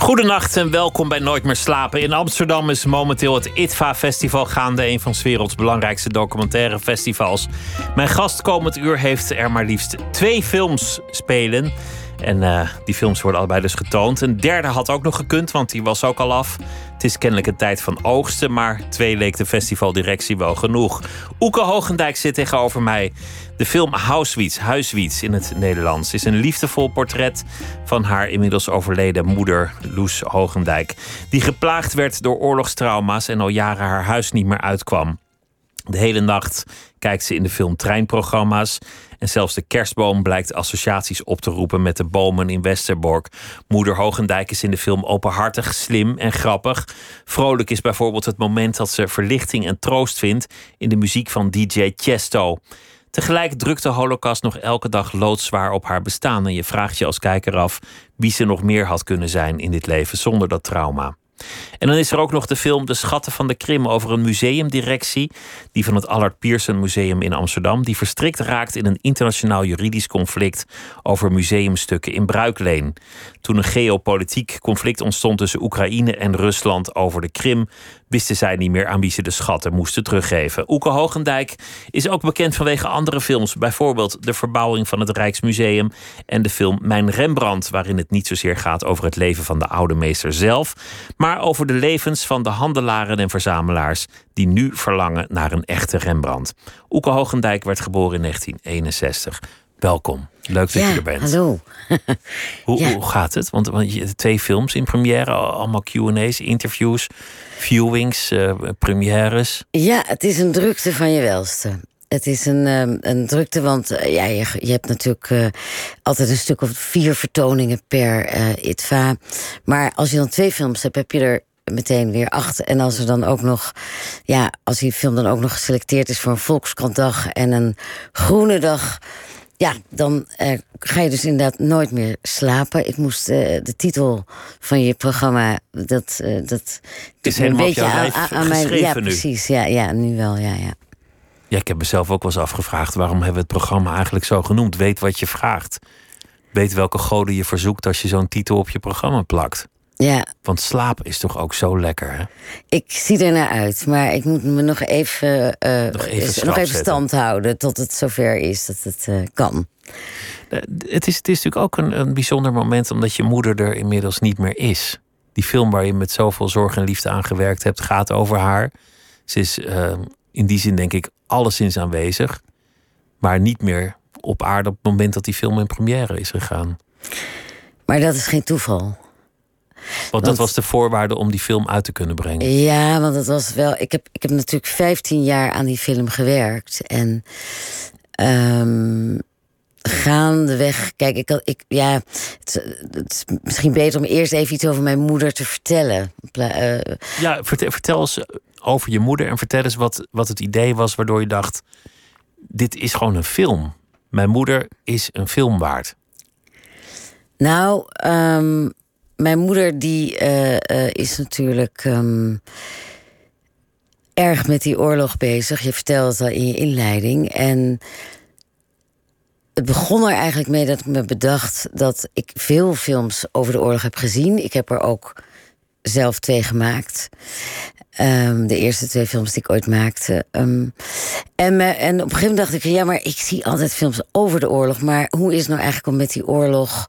Goedenacht en welkom bij Nooit meer slapen. In Amsterdam is momenteel het ITVA Festival gaande, een van 's werelds belangrijkste documentaire festivals. Mijn gast komend uur heeft er maar liefst twee films spelen. En uh, die films worden allebei dus getoond. Een derde had ook nog gekund, want die was ook al af. Het is kennelijk een tijd van oogsten, maar twee leek de festivaldirectie wel genoeg. Oeke Hogendijk zit tegenover mij. De film Huiswiets, Huiswiets in het Nederlands, is een liefdevol portret van haar inmiddels overleden moeder, Loes Hogendijk. Die geplaagd werd door oorlogstrauma's en al jaren haar huis niet meer uitkwam. De hele nacht kijkt ze in de film treinprogramma's. En zelfs de kerstboom blijkt associaties op te roepen met de bomen in Westerbork. Moeder Hogendijk is in de film openhartig, slim en grappig. Vrolijk is bijvoorbeeld het moment dat ze verlichting en troost vindt in de muziek van DJ Chesto. Tegelijk drukt de Holocaust nog elke dag loodzwaar op haar bestaan. En je vraagt je als kijker af wie ze nog meer had kunnen zijn in dit leven zonder dat trauma. En dan is er ook nog de film De Schatten van de Krim over een museumdirectie, die van het Allard Pierson Museum in Amsterdam, die verstrikt raakt in een internationaal juridisch conflict over museumstukken in bruikleen. Toen een geopolitiek conflict ontstond tussen Oekraïne en Rusland over de Krim, wisten zij niet meer aan wie ze de schatten moesten teruggeven. Oeke Hogendijk is ook bekend vanwege andere films, bijvoorbeeld de verbouwing van het Rijksmuseum en de film Mijn Rembrandt, waarin het niet zozeer gaat over het leven van de oude meester zelf, maar over de levens van de handelaren en verzamelaars die nu verlangen naar een echte Rembrandt. Oeke Hogendijk werd geboren in 1961. Welkom. Leuk dat je er bent. Hallo. hoe, hoe, gaat het? Want, want je twee films in première, allemaal QA's, interviews, viewings, uh, premières. Ja, het is een drukte van je welste. Het is een, um, een drukte, want uh, ja, je, je, hebt natuurlijk uh, altijd een stuk of vier vertoningen per ITVA. Maar als je dan twee films hebt, heb je er meteen weer acht. En als er dan ook nog, ja, als die film dan ook nog geselecteerd is voor een Volkskrantdag en een Groene Dag ja, dan uh, ga je dus inderdaad nooit meer slapen. Ik moest uh, de titel van je programma, dat, uh, dat is een beetje aan, aan mijn. Ja, nu. precies. Ja, ja, nu wel, ja, ja. Ja, ik heb mezelf ook wel eens afgevraagd waarom hebben we het programma eigenlijk zo genoemd? Weet wat je vraagt. Weet welke goden je verzoekt als je zo'n titel op je programma plakt. Ja. Want slaap is toch ook zo lekker, hè? Ik zie er naar uit, maar ik moet me nog even, uh, nog even, nog even stand houden tot het zover is dat het uh, kan. Het is, het is natuurlijk ook een, een bijzonder moment omdat je moeder er inmiddels niet meer is. Die film waar je met zoveel zorg en liefde aan gewerkt hebt, gaat over haar. Ze is uh, in die zin, denk ik, alleszins aanwezig. Maar niet meer op aarde op het moment dat die film in première is gegaan. Maar dat is geen toeval. Want, want dat was de voorwaarde om die film uit te kunnen brengen. Ja, want het was wel. Ik heb, ik heb natuurlijk 15 jaar aan die film gewerkt. En um, gaandeweg. Kijk, ik, had, ik, ja, het, het, is misschien beter om eerst even iets over mijn moeder te vertellen. Uh, ja, vertel, vertel eens over je moeder en vertel eens wat, wat het idee was waardoor je dacht: dit is gewoon een film. Mijn moeder is een film waard. Nou, um, mijn moeder die uh, uh, is natuurlijk um, erg met die oorlog bezig. Je vertelde het al in je inleiding. En het begon er eigenlijk mee dat ik me bedacht dat ik veel films over de oorlog heb gezien. Ik heb er ook zelf twee gemaakt. Um, de eerste twee films die ik ooit maakte. Um, en, en op een gegeven moment dacht ik, ja, maar ik zie altijd films over de oorlog. Maar hoe is het nou eigenlijk om met die oorlog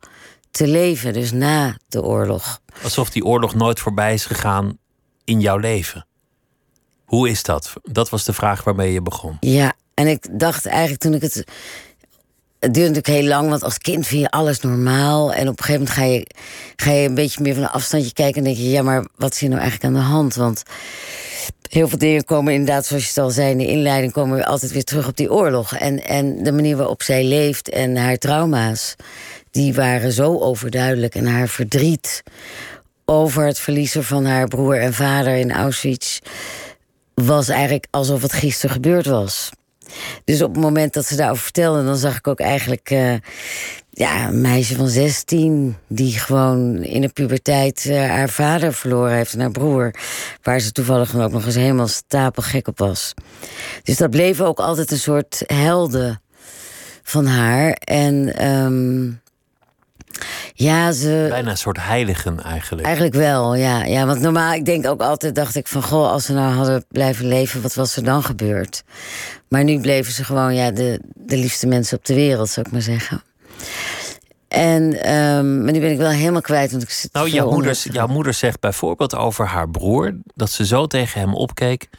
te leven, dus na de oorlog. Alsof die oorlog nooit voorbij is gegaan in jouw leven. Hoe is dat? Dat was de vraag waarmee je begon. Ja, en ik dacht eigenlijk toen ik het. Het duurde natuurlijk heel lang, want als kind vind je alles normaal. En op een gegeven moment ga je, ga je een beetje meer van een afstandje kijken en denk je: ja, maar wat is hier nou eigenlijk aan de hand? Want heel veel dingen komen inderdaad, zoals je het al zei in de inleiding, komen we altijd weer terug op die oorlog. En, en de manier waarop zij leeft en haar trauma's die waren zo overduidelijk. En haar verdriet over het verliezen van haar broer en vader in Auschwitz was eigenlijk alsof het gisteren gebeurd was. Dus op het moment dat ze daarover vertelde, dan zag ik ook eigenlijk eh, ja, een meisje van 16 die gewoon in de puberteit eh, haar vader verloren heeft en haar broer, waar ze toevallig ook nog eens helemaal stapelgek op was. Dus dat bleven ook altijd een soort helden van haar. En ehm, ja, ze. Bijna een soort heiligen eigenlijk. Eigenlijk wel, ja. ja. Want normaal, ik denk ook altijd, dacht ik van... goh, als ze nou hadden blijven leven, wat was er dan gebeurd? Maar nu bleven ze gewoon ja, de, de liefste mensen op de wereld, zou ik maar zeggen. En um, maar nu ben ik wel helemaal kwijt. Want ik zit nou, jouw moeder, jouw moeder zegt bijvoorbeeld over haar broer... dat ze zo tegen hem opkeek...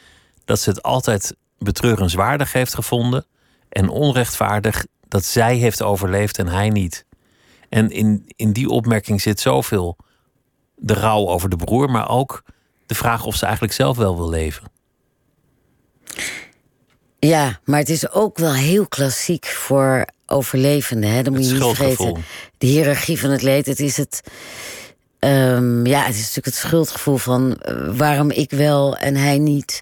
dat ze het altijd betreurenswaardig heeft gevonden... en onrechtvaardig dat zij heeft overleefd en hij niet. En in, in die opmerking zit zoveel de rouw over de broer, maar ook de vraag of ze eigenlijk zelf wel wil leven. Ja, maar het is ook wel heel klassiek voor overlevenden. Hè? Dan moet je niet vergeten. De hiërarchie van het leed, het is het. Um, ja, het is natuurlijk het schuldgevoel van uh, waarom ik wel en hij niet.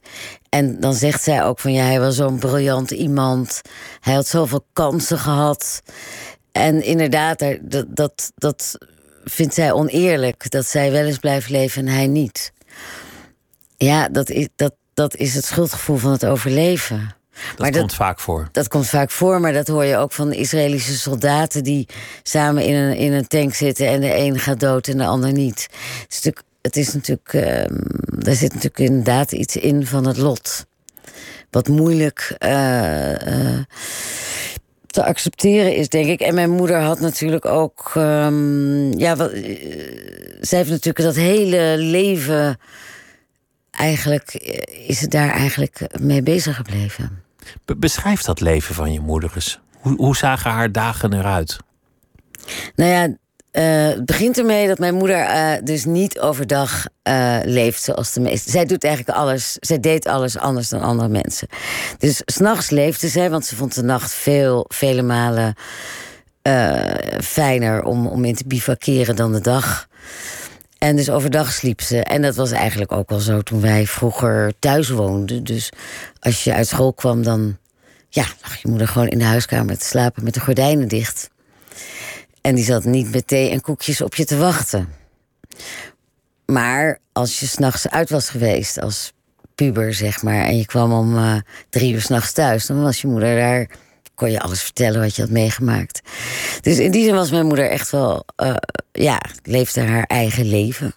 En dan zegt zij ook van ja, hij was zo'n briljant iemand. Hij had zoveel kansen gehad. En inderdaad, dat, dat, dat vindt zij oneerlijk. Dat zij wel eens blijft leven en hij niet. Ja, dat is, dat, dat is het schuldgevoel van het overleven. Dat maar komt vaak voor. Dat komt vaak voor, maar dat hoor je ook van Israëlische soldaten die samen in een, in een tank zitten en de een gaat dood en de ander niet. Het is natuurlijk, het is natuurlijk uh, daar zit natuurlijk inderdaad iets in van het lot. Wat moeilijk. Uh, uh, te accepteren is, denk ik. En mijn moeder had natuurlijk ook. Um, ja, wat, uh, zij heeft natuurlijk dat hele leven. Eigenlijk eh, is het daar eigenlijk mee bezig gebleven. Be beschrijf dat leven van je moeder eens. Hoe, hoe zagen haar dagen eruit? Nou ja, het begint ermee dat mijn moeder uh, dus niet overdag uh, leeft zoals de meeste. Zij doet eigenlijk alles. Zij deed alles anders dan andere mensen. Dus s'nachts leefde zij, want ze vond de nacht veel, vele malen fijner om, om in te bivakeren dan de dag. En dus overdag sliep ze. En dat was eigenlijk ook wel zo toen wij vroeger thuis woonden. Dus als je uit school kwam, dan ja, lag je moeder gewoon in de huiskamer te slapen met de gordijnen dicht. En die zat niet met thee en koekjes op je te wachten. Maar als je s'nachts uit was geweest als puber, zeg maar, en je kwam om uh, drie uur s'nachts thuis, dan was je moeder daar, kon je alles vertellen wat je had meegemaakt. Dus in die zin was mijn moeder echt wel, uh, ja, leefde haar eigen leven.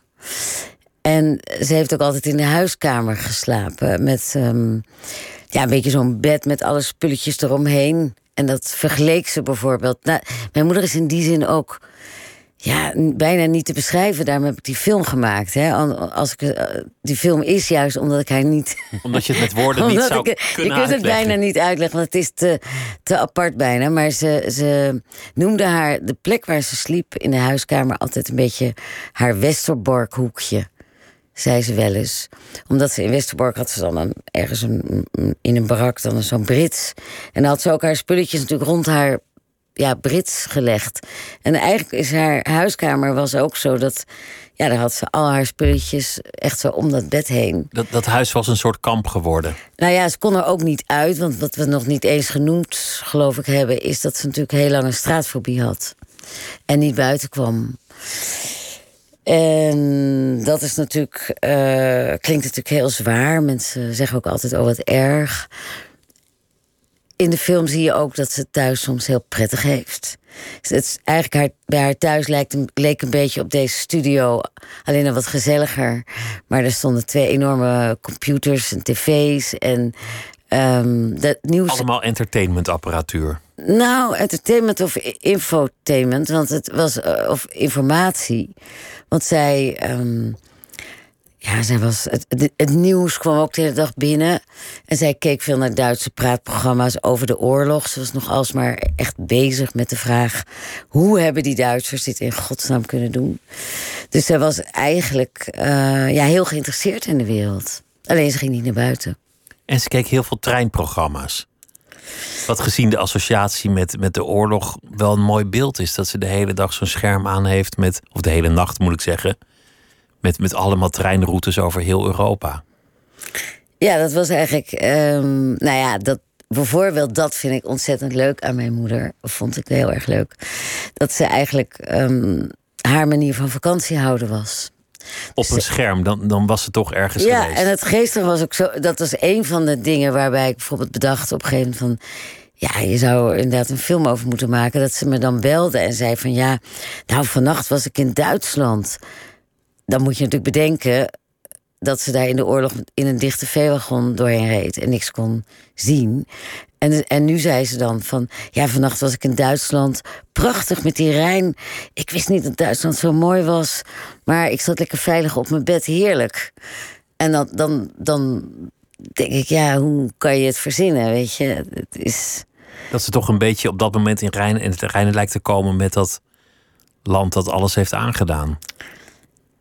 En ze heeft ook altijd in de huiskamer geslapen met um, ja, een beetje zo'n bed met alle spulletjes eromheen. En dat vergeleek ze bijvoorbeeld. Nou, mijn moeder is in die zin ook ja, bijna niet te beschrijven. Daarom heb ik die film gemaakt. Hè. Als ik, eh, die film is juist omdat ik haar niet. Omdat je het met woorden niet zou ik, kunnen Je kunt het bijna niet uitleggen, want het is te, te apart bijna. Maar ze, ze noemde haar de plek waar ze sliep in de huiskamer altijd een beetje haar Westerborkhoekje zei ze wel eens. Omdat ze in Westerbork had ze dan een, ergens een, in een barak dan zo'n Brits. En dan had ze ook haar spulletjes natuurlijk rond haar ja, Brits gelegd. En eigenlijk is haar huiskamer was ook zo dat... Ja, daar had ze al haar spulletjes echt zo om dat bed heen. Dat, dat huis was een soort kamp geworden? Nou ja, ze kon er ook niet uit. Want wat we nog niet eens genoemd, geloof ik, hebben... is dat ze natuurlijk heel lang een straatfobie had. En niet buiten kwam. En dat is natuurlijk, uh, klinkt natuurlijk heel zwaar. Mensen zeggen ook altijd, oh wat erg. In de film zie je ook dat ze thuis soms heel prettig heeft. Het is eigenlijk haar, bij haar thuis lijkt leek een beetje op deze studio, alleen dan wat gezelliger. Maar er stonden twee enorme computers en tv's en um, dat nieuws. Allemaal entertainmentapparatuur. Nou, entertainment of infotainment, want het was uh, of informatie. Want zij, um, ja, zij was, het, het, nieuws kwam ook de hele dag binnen. En zij keek veel naar Duitse praatprogramma's over de oorlog. Ze was nog alsmaar echt bezig met de vraag: hoe hebben die Duitsers dit in godsnaam kunnen doen? Dus zij was eigenlijk uh, ja, heel geïnteresseerd in de wereld. Alleen ze ging niet naar buiten. En ze keek heel veel treinprogramma's. Wat gezien de associatie met, met de oorlog wel een mooi beeld is. Dat ze de hele dag zo'n scherm aan heeft met, of de hele nacht moet ik zeggen, met, met allemaal treinroutes over heel Europa. Ja, dat was eigenlijk, um, nou ja, dat, bijvoorbeeld dat vind ik ontzettend leuk aan mijn moeder. Vond ik heel erg leuk. Dat ze eigenlijk ehm, haar manier van vakantie houden was. Op een scherm, dan, dan was ze toch ergens ja, geweest. en het geestige was ook zo. Dat was een van de dingen waarbij ik bijvoorbeeld bedacht op een gegeven moment van. Ja, je zou er inderdaad een film over moeten maken. Dat ze me dan belde en zei van ja, nou vannacht was ik in Duitsland. Dan moet je natuurlijk bedenken dat ze daar in de oorlog in een dichte veewagon doorheen reed en niks kon zien. En, en nu zei ze dan van, ja, vannacht was ik in Duitsland, prachtig met die Rijn. Ik wist niet dat Duitsland zo mooi was, maar ik zat lekker veilig op mijn bed, heerlijk. En dan, dan, dan denk ik, ja, hoe kan je het verzinnen, weet je? Het is... Dat ze toch een beetje op dat moment in, Rijn, in het Rijnen lijkt te komen met dat land dat alles heeft aangedaan.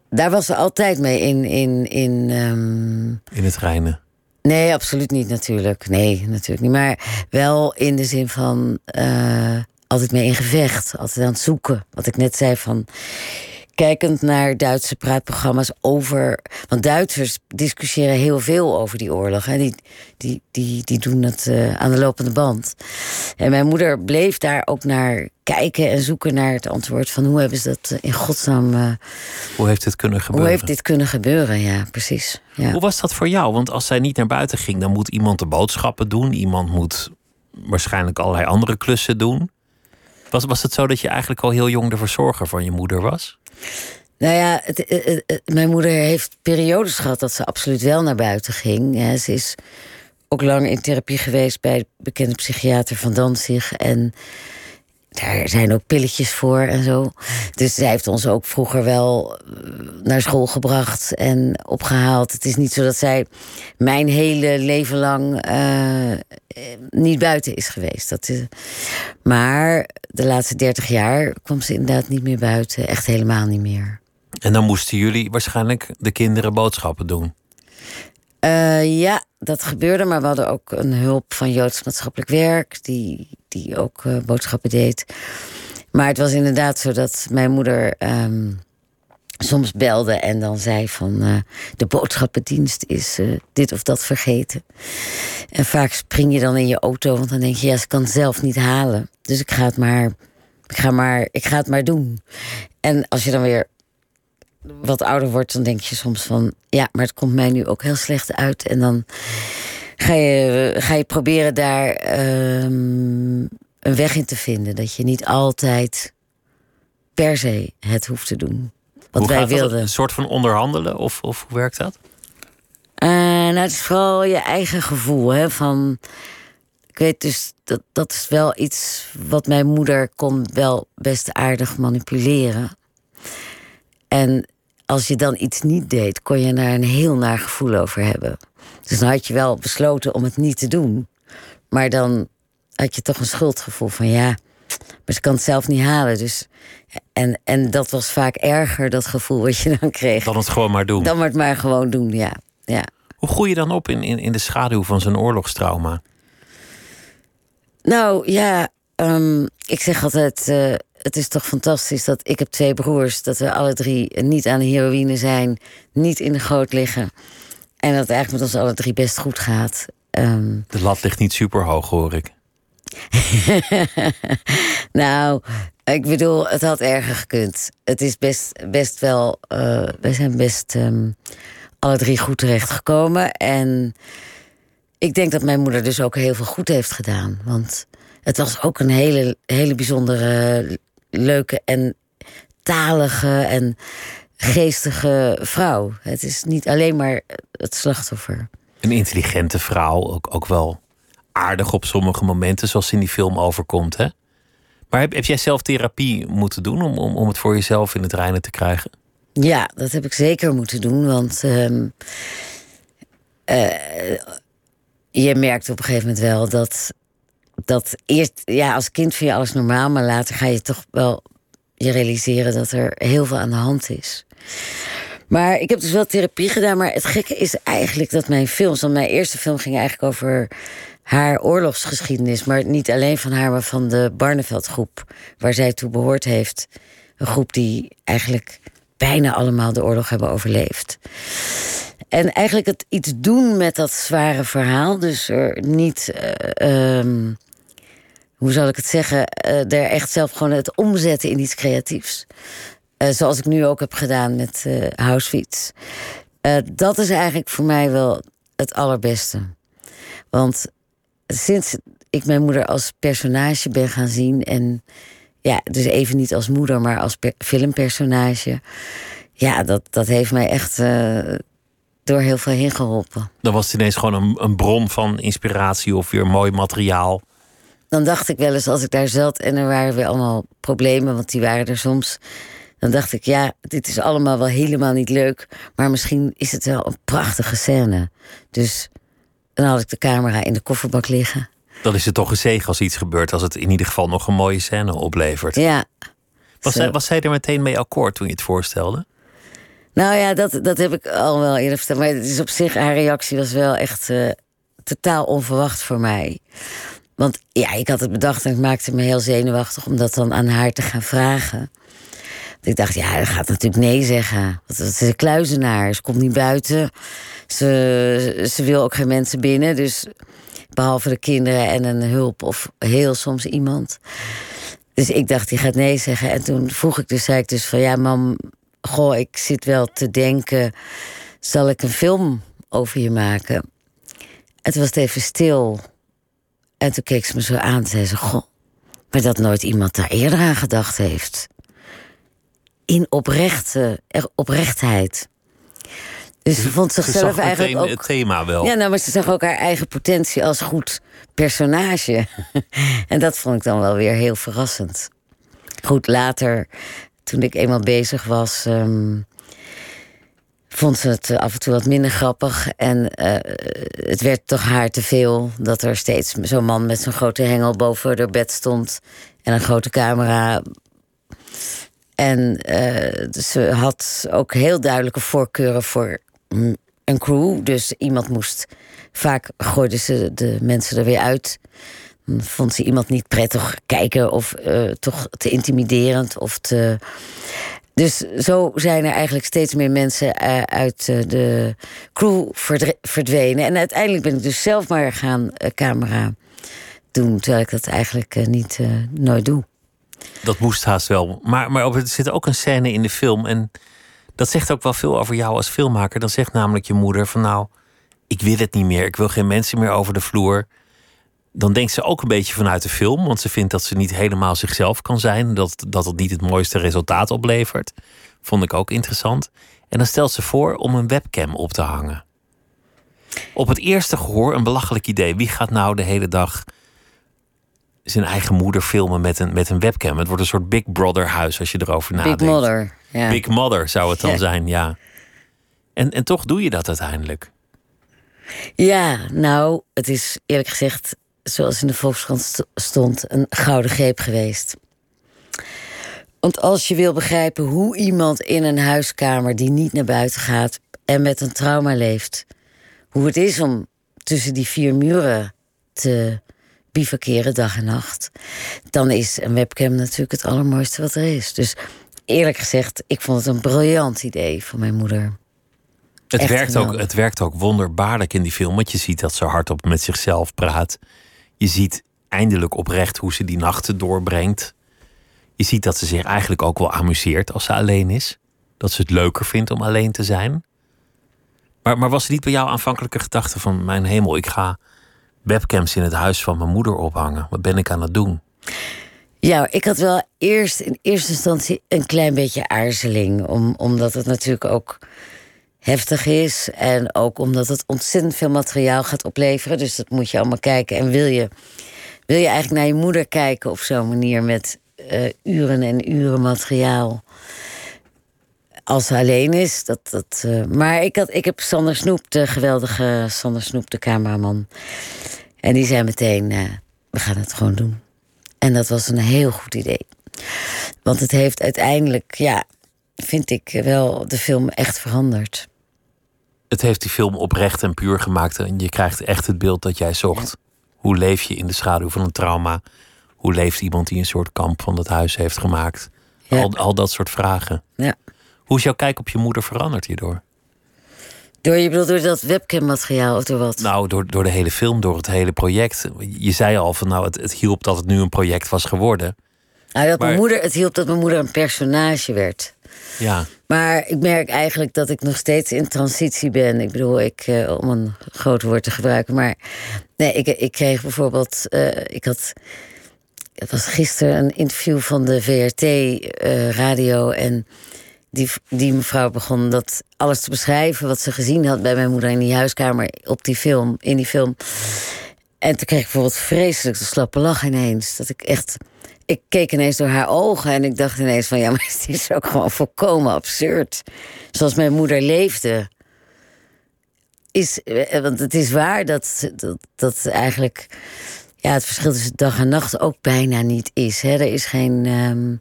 Daar was ze altijd mee in. In, in, um... in het Rijnen. Nee, absoluut niet natuurlijk. Nee, natuurlijk niet. Maar wel in de zin van uh, altijd mee in gevecht. Altijd aan het zoeken. Wat ik net zei van kijkend naar Duitse praatprogramma's over. Want Duitsers discussiëren heel veel over die oorlog. Hè. Die, die, die, die doen het uh, aan de lopende band. En mijn moeder bleef daar ook naar kijken en zoeken naar het antwoord van hoe hebben ze dat eh, in godsnaam. Uh, hoe heeft dit kunnen gebeuren? Hoe heeft dit kunnen gebeuren? Ja, precies. Ja. Hoe was dat voor jou? Want als zij niet naar buiten ging, dan moet iemand de boodschappen doen. Iemand moet waarschijnlijk allerlei andere klussen doen. Was, was het zo dat je eigenlijk al heel jong de verzorger van je moeder was? Nou ja, het, het, het, mijn moeder heeft periodes gehad dat ze absoluut wel naar buiten ging. Ze is ook lang in therapie geweest bij de bekende psychiater van Danzig. En daar zijn ook pilletjes voor en zo. Dus zij heeft ons ook vroeger wel eh, naar school gebracht en opgehaald. Het is niet zo dat zij mijn hele leven lang uh, niet buiten is geweest. Dat is, maar de laatste dertig jaar kwam ze inderdaad niet meer buiten. Echt helemaal niet meer. En dan moesten jullie waarschijnlijk de kinderen boodschappen doen? Uh, ja, dat gebeurde, maar we hadden ook een hulp van Joods maatschappelijk werk, die, die ook uh, boodschappen deed. Maar het was inderdaad zo dat mijn moeder um, soms belde en dan zei van uh, de boodschappendienst is dit of dat vergeten. En vaak spring je dan in je auto, want dan denk je, ja, ze kan het zelf niet halen. Dus ik ga het maar, ik ga maar, ik ga het maar doen. En als je dan weer wat ouder wordt, dan denk je soms van... ja, maar het komt mij nu ook heel slecht uit. En dan ga je, ga je proberen daar um, een weg in te vinden. Dat je niet altijd per se het hoeft te doen. Wat hoe wij wilden. Een soort van onderhandelen? Of, of hoe werkt dat? Uh, nou, het is vooral je eigen gevoel. Hè, van, ik weet dus, dat, dat is wel iets wat mijn moeder kon wel best aardig manipuleren. En als je dan iets niet deed, kon je daar een heel naar gevoel over hebben. Dus dan had je wel besloten om het niet te doen. Maar dan had je toch een schuldgevoel van ja, maar ze kan het zelf niet halen. Dus, en, en dat was vaak erger, dat gevoel wat je dan kreeg. Dan het gewoon maar doen. Dan het maar gewoon doen, ja. ja. Hoe groei je dan op in, in, in de schaduw van zo'n oorlogstrauma? Nou ja, um, ik zeg altijd. Uh, het is toch fantastisch dat ik heb twee broers, dat we alle drie niet aan de heroïne zijn, niet in de goot liggen. En dat het eigenlijk met ons alle drie best goed gaat. Um... De lat ligt niet super hoog, hoor ik. nou, ik bedoel, het had erger gekund. Het is best, best wel. Uh, we zijn best um, alle drie goed terechtgekomen. En ik denk dat mijn moeder dus ook heel veel goed heeft gedaan. Want het was ook een hele, hele bijzondere leuke en talige en geestige vrouw. Het is niet alleen maar het slachtoffer. Een intelligente vrouw, ook, ook wel aardig op sommige momenten, zoals in die film overkomt. Hè? Maar heb, heb jij zelf therapie moeten doen om, om, om het voor jezelf in het reinen te krijgen? Ja, dat heb ik zeker moeten doen. Want um, uh, je merkt op een gegeven moment wel dat dat eerst, ja, als kind vind je alles normaal, maar later ga je toch wel je realiseren dat er heel veel aan de hand is. Maar ik heb dus wel therapie gedaan, maar het gekke is eigenlijk dat mijn films, want mijn eerste film ging eigenlijk over haar oorlogsgeschiedenis, maar niet alleen van haar, maar van de Barneveld groep, waar zij toe behoord heeft. Een groep die eigenlijk bijna allemaal de oorlog hebben overleefd. En eigenlijk het iets doen met dat zware verhaal. Dus er niet. eh, ehm, hoe zal ik het zeggen? eh, er echt zelf gewoon het omzetten in iets creatiefs. Eh, zoals ik nu ook heb gedaan met eh Housefeeds. Dat is eigenlijk voor mij wel het allerbeste. Want sinds ik mijn moeder als personage ben gaan zien en ja, dus even niet als moeder, maar als per- filmpersonage. Ja, dat, dat heeft mij echt door heel veel heen geholpen. Dan was het ineens gewoon een, een bron van inspiratie of weer mooi materiaal. Dan dacht ik wel eens als ik daar zat en er waren weer allemaal problemen, want die waren er soms. Dan dacht ik, ja, dit is allemaal wel helemaal niet leuk, maar misschien is het wel een prachtige scène. Dus dan had ik de camera in de kofferbak liggen. Dan is het toch een zegen als iets gebeurt, als het in ieder geval nog een mooie scène oplevert. Ja. Was, zij, was zij er meteen mee akkoord toen je het voorstelde? Nou ja, dat, dat heb ik al wel eerder verteld. Maar het is op zich, haar reactie was wel echt eh, totaal onverwacht voor mij. Want ja, ik had het bedacht en het maakte me heel zenuwachtig om dat dan aan haar te gaan vragen. Ik dacht, ja, dat gaat natuurlijk nee zeggen. Want het is een kluizenaar. Ze komt niet buiten. Ze, ze wil ook geen mensen binnen. Dus behalve de kinderen en een hulp of heel soms iemand. Dus ik dacht, die gaat nee zeggen. En toen vroeg ik dus, zei ik dus van ja, mam, goh, ik zit wel te denken, zal ik een film over je maken? En toen was het even stil. En toen keek ze me zo aan en zei ze, goh, maar dat nooit iemand daar eerder aan gedacht heeft. In oprechte, er- oprechtheid. Dus ze vond Ze zichzelf eigenlijk ook... het thema wel. Ja, nou, maar ze zag ook haar eigen potentie als goed personage. en dat vond ik dan wel weer heel verrassend. Goed, later, toen ik eenmaal bezig was, ehm, vond ze het af en toe wat minder grappig. En eh, het werd toch haar te veel dat er steeds zo'n man met zo'n grote hengel boven haar bed stond en een grote camera. En eh, ze had ook heel duidelijke voorkeuren voor een crew. Dus iemand moest. Vaak gooiden ze de mensen er weer uit. Vond ze iemand niet prettig kijken of eh, toch te intimiderend of te. Dus zo zijn er eigenlijk steeds meer mensen eh, uit eh, de crew verdwenen. En uiteindelijk ben ik dus zelf maar gaan camera doen, terwijl ik dat eigenlijk niet nooit doe. Dat moest haast wel. Maar, maar er zit ook een scène in de film. En dat zegt ook wel veel over jou als filmmaker. Dan zegt namelijk je moeder van nou, ik wil het niet meer. Ik wil geen mensen meer over de vloer. Dan denkt ze ook een beetje vanuit de film. Want ze vindt dat ze niet helemaal zichzelf kan zijn. Dat, dat het niet het mooiste resultaat oplevert. Vond ik ook interessant. En dan stelt ze voor om een webcam op te hangen. Op het eerste gehoor een belachelijk idee. Wie gaat nou de hele dag zijn eigen moeder filmen met een, met een webcam? Het wordt een soort Big Brother huis als je erover nadenkt. Big Mother. Ja. Big Mother zou het dan Ja. zijn, ja. En, en toch doe je dat uiteindelijk. Ja, nou, het is eerlijk gezegd, zoals in de Volkskrant st- stond, een gouden greep geweest. Want als je wil begrijpen hoe iemand in een huiskamer die niet naar buiten gaat en met een trauma leeft, hoe het is om tussen die vier muren te bivakeren dag en nacht, dan is een webcam natuurlijk het allermooiste wat er is. Dus eerlijk gezegd, ik vond het een briljant idee van mijn moeder. Het Echt werkt, ook, het werkt ook wonderbaarlijk in die film. Want je ziet dat ze hardop met zichzelf praat. Je ziet eindelijk oprecht hoe ze die nachten doorbrengt. Je ziet dat ze zich eigenlijk ook wel amuseert als ze alleen is. Dat ze het leuker vindt om alleen te zijn. Maar, maar was het niet bij jou aanvankelijke gedachte van... mijn hemel, ik ga webcams in het huis van mijn moeder ophangen. Wat ben ik aan het doen? Ja, ik had wel eerst in eerste instantie een klein beetje aarzeling. Om, omdat het natuurlijk ook heftig is. En ook omdat het ontzettend veel materiaal gaat opleveren. Dus dat moet je allemaal kijken. En wil je, wil je eigenlijk naar je moeder kijken op zo'n manier met eh, uren en uren materiaal. Als ze alleen is. Dat, dat, eh, maar ik, had, ik heb Sander Snoep, de geweldige Sander Snoep, de cameraman. En die zei meteen, eh, we gaan het gewoon doen. En dat was een heel goed idee. Want het heeft uiteindelijk, ja, vind ik wel de film echt veranderd. Het heeft die film oprecht en puur gemaakt. En je krijgt echt het beeld dat jij zocht. Hoe leef je in de schaduw van een trauma? Hoe leeft iemand die een soort kamp van dat huis heeft gemaakt? Ja. Al, al dat soort vragen. Ja. Hoe is jouw kijk op je moeder veranderd hierdoor? Door, je bedoelt door dat webcam-materiaal of door wat? Nou, door, door de hele film, door het hele project. Je zei al van nou, het, het hielp dat het nu een project was geworden. Nou, dat mijn Maar- moeder, het hielp dat mijn moeder een personage werd. Ja, Maar ik merk eigenlijk dat ik nog steeds in transitie ben. Ik bedoel, ik, eh, om een groot woord te gebruiken. Maar nee, ik, ik kreeg bijvoorbeeld. eh, ik had. Het was gisteren een interview van de VRT eh. En die, die mevrouw begon dat alles te beschrijven wat ze gezien had bij mijn moeder in die huiskamer op die film, in die film. En toen kreeg ik bijvoorbeeld vreselijk de slappe lach ineens. Dat ik echt. Ik keek ineens door haar ogen en ik dacht ineens van ja, maar het is ook gewoon volkomen absurd. Zoals mijn moeder leefde. Is, eh, want het is waar dat, dat, dat eigenlijk ja, het verschil tussen dag en nacht ook bijna niet is. Hè? Er is geen. ehm,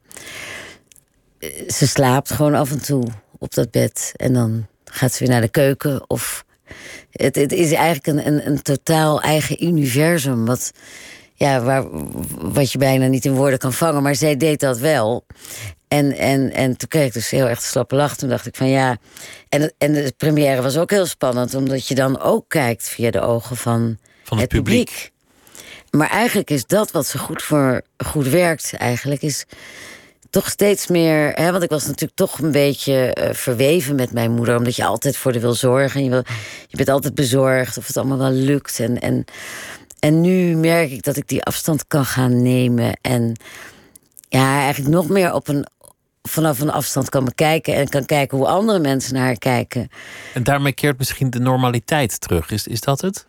eh, ze slaapt gewoon af en toe op dat bed en dan gaat ze weer naar de keuken. Of het, het is eigenlijk een, een, een totaal eigen universum. Wat, ja, waar, wat je bijna niet in woorden kan vangen. Maar zij deed dat wel. En, en, en toen kreeg ik dus heel erg de slappe lach. Toen dacht ik van ja. En, en de première was ook heel spannend, omdat je dan ook kijkt via de ogen van, van het, publiek. Maar eigenlijk is dat wat zo goed voor goed werkt, eigenlijk is toch steeds meer. Hè, want ik was natuurlijk toch een beetje eh, verweven met mijn moeder, omdat je altijd voor haar wil zorgen. En je, wil, je bent altijd bezorgd of het allemaal wel lukt. En, en, en nu merk ik dat ik die afstand kan gaan nemen. En ja, eigenlijk nog meer op een, vanaf een afstand kan bekijken. En kan kijken hoe andere mensen naar haar kijken. En daarmee keert misschien de normaliteit terug. Is, is dat het?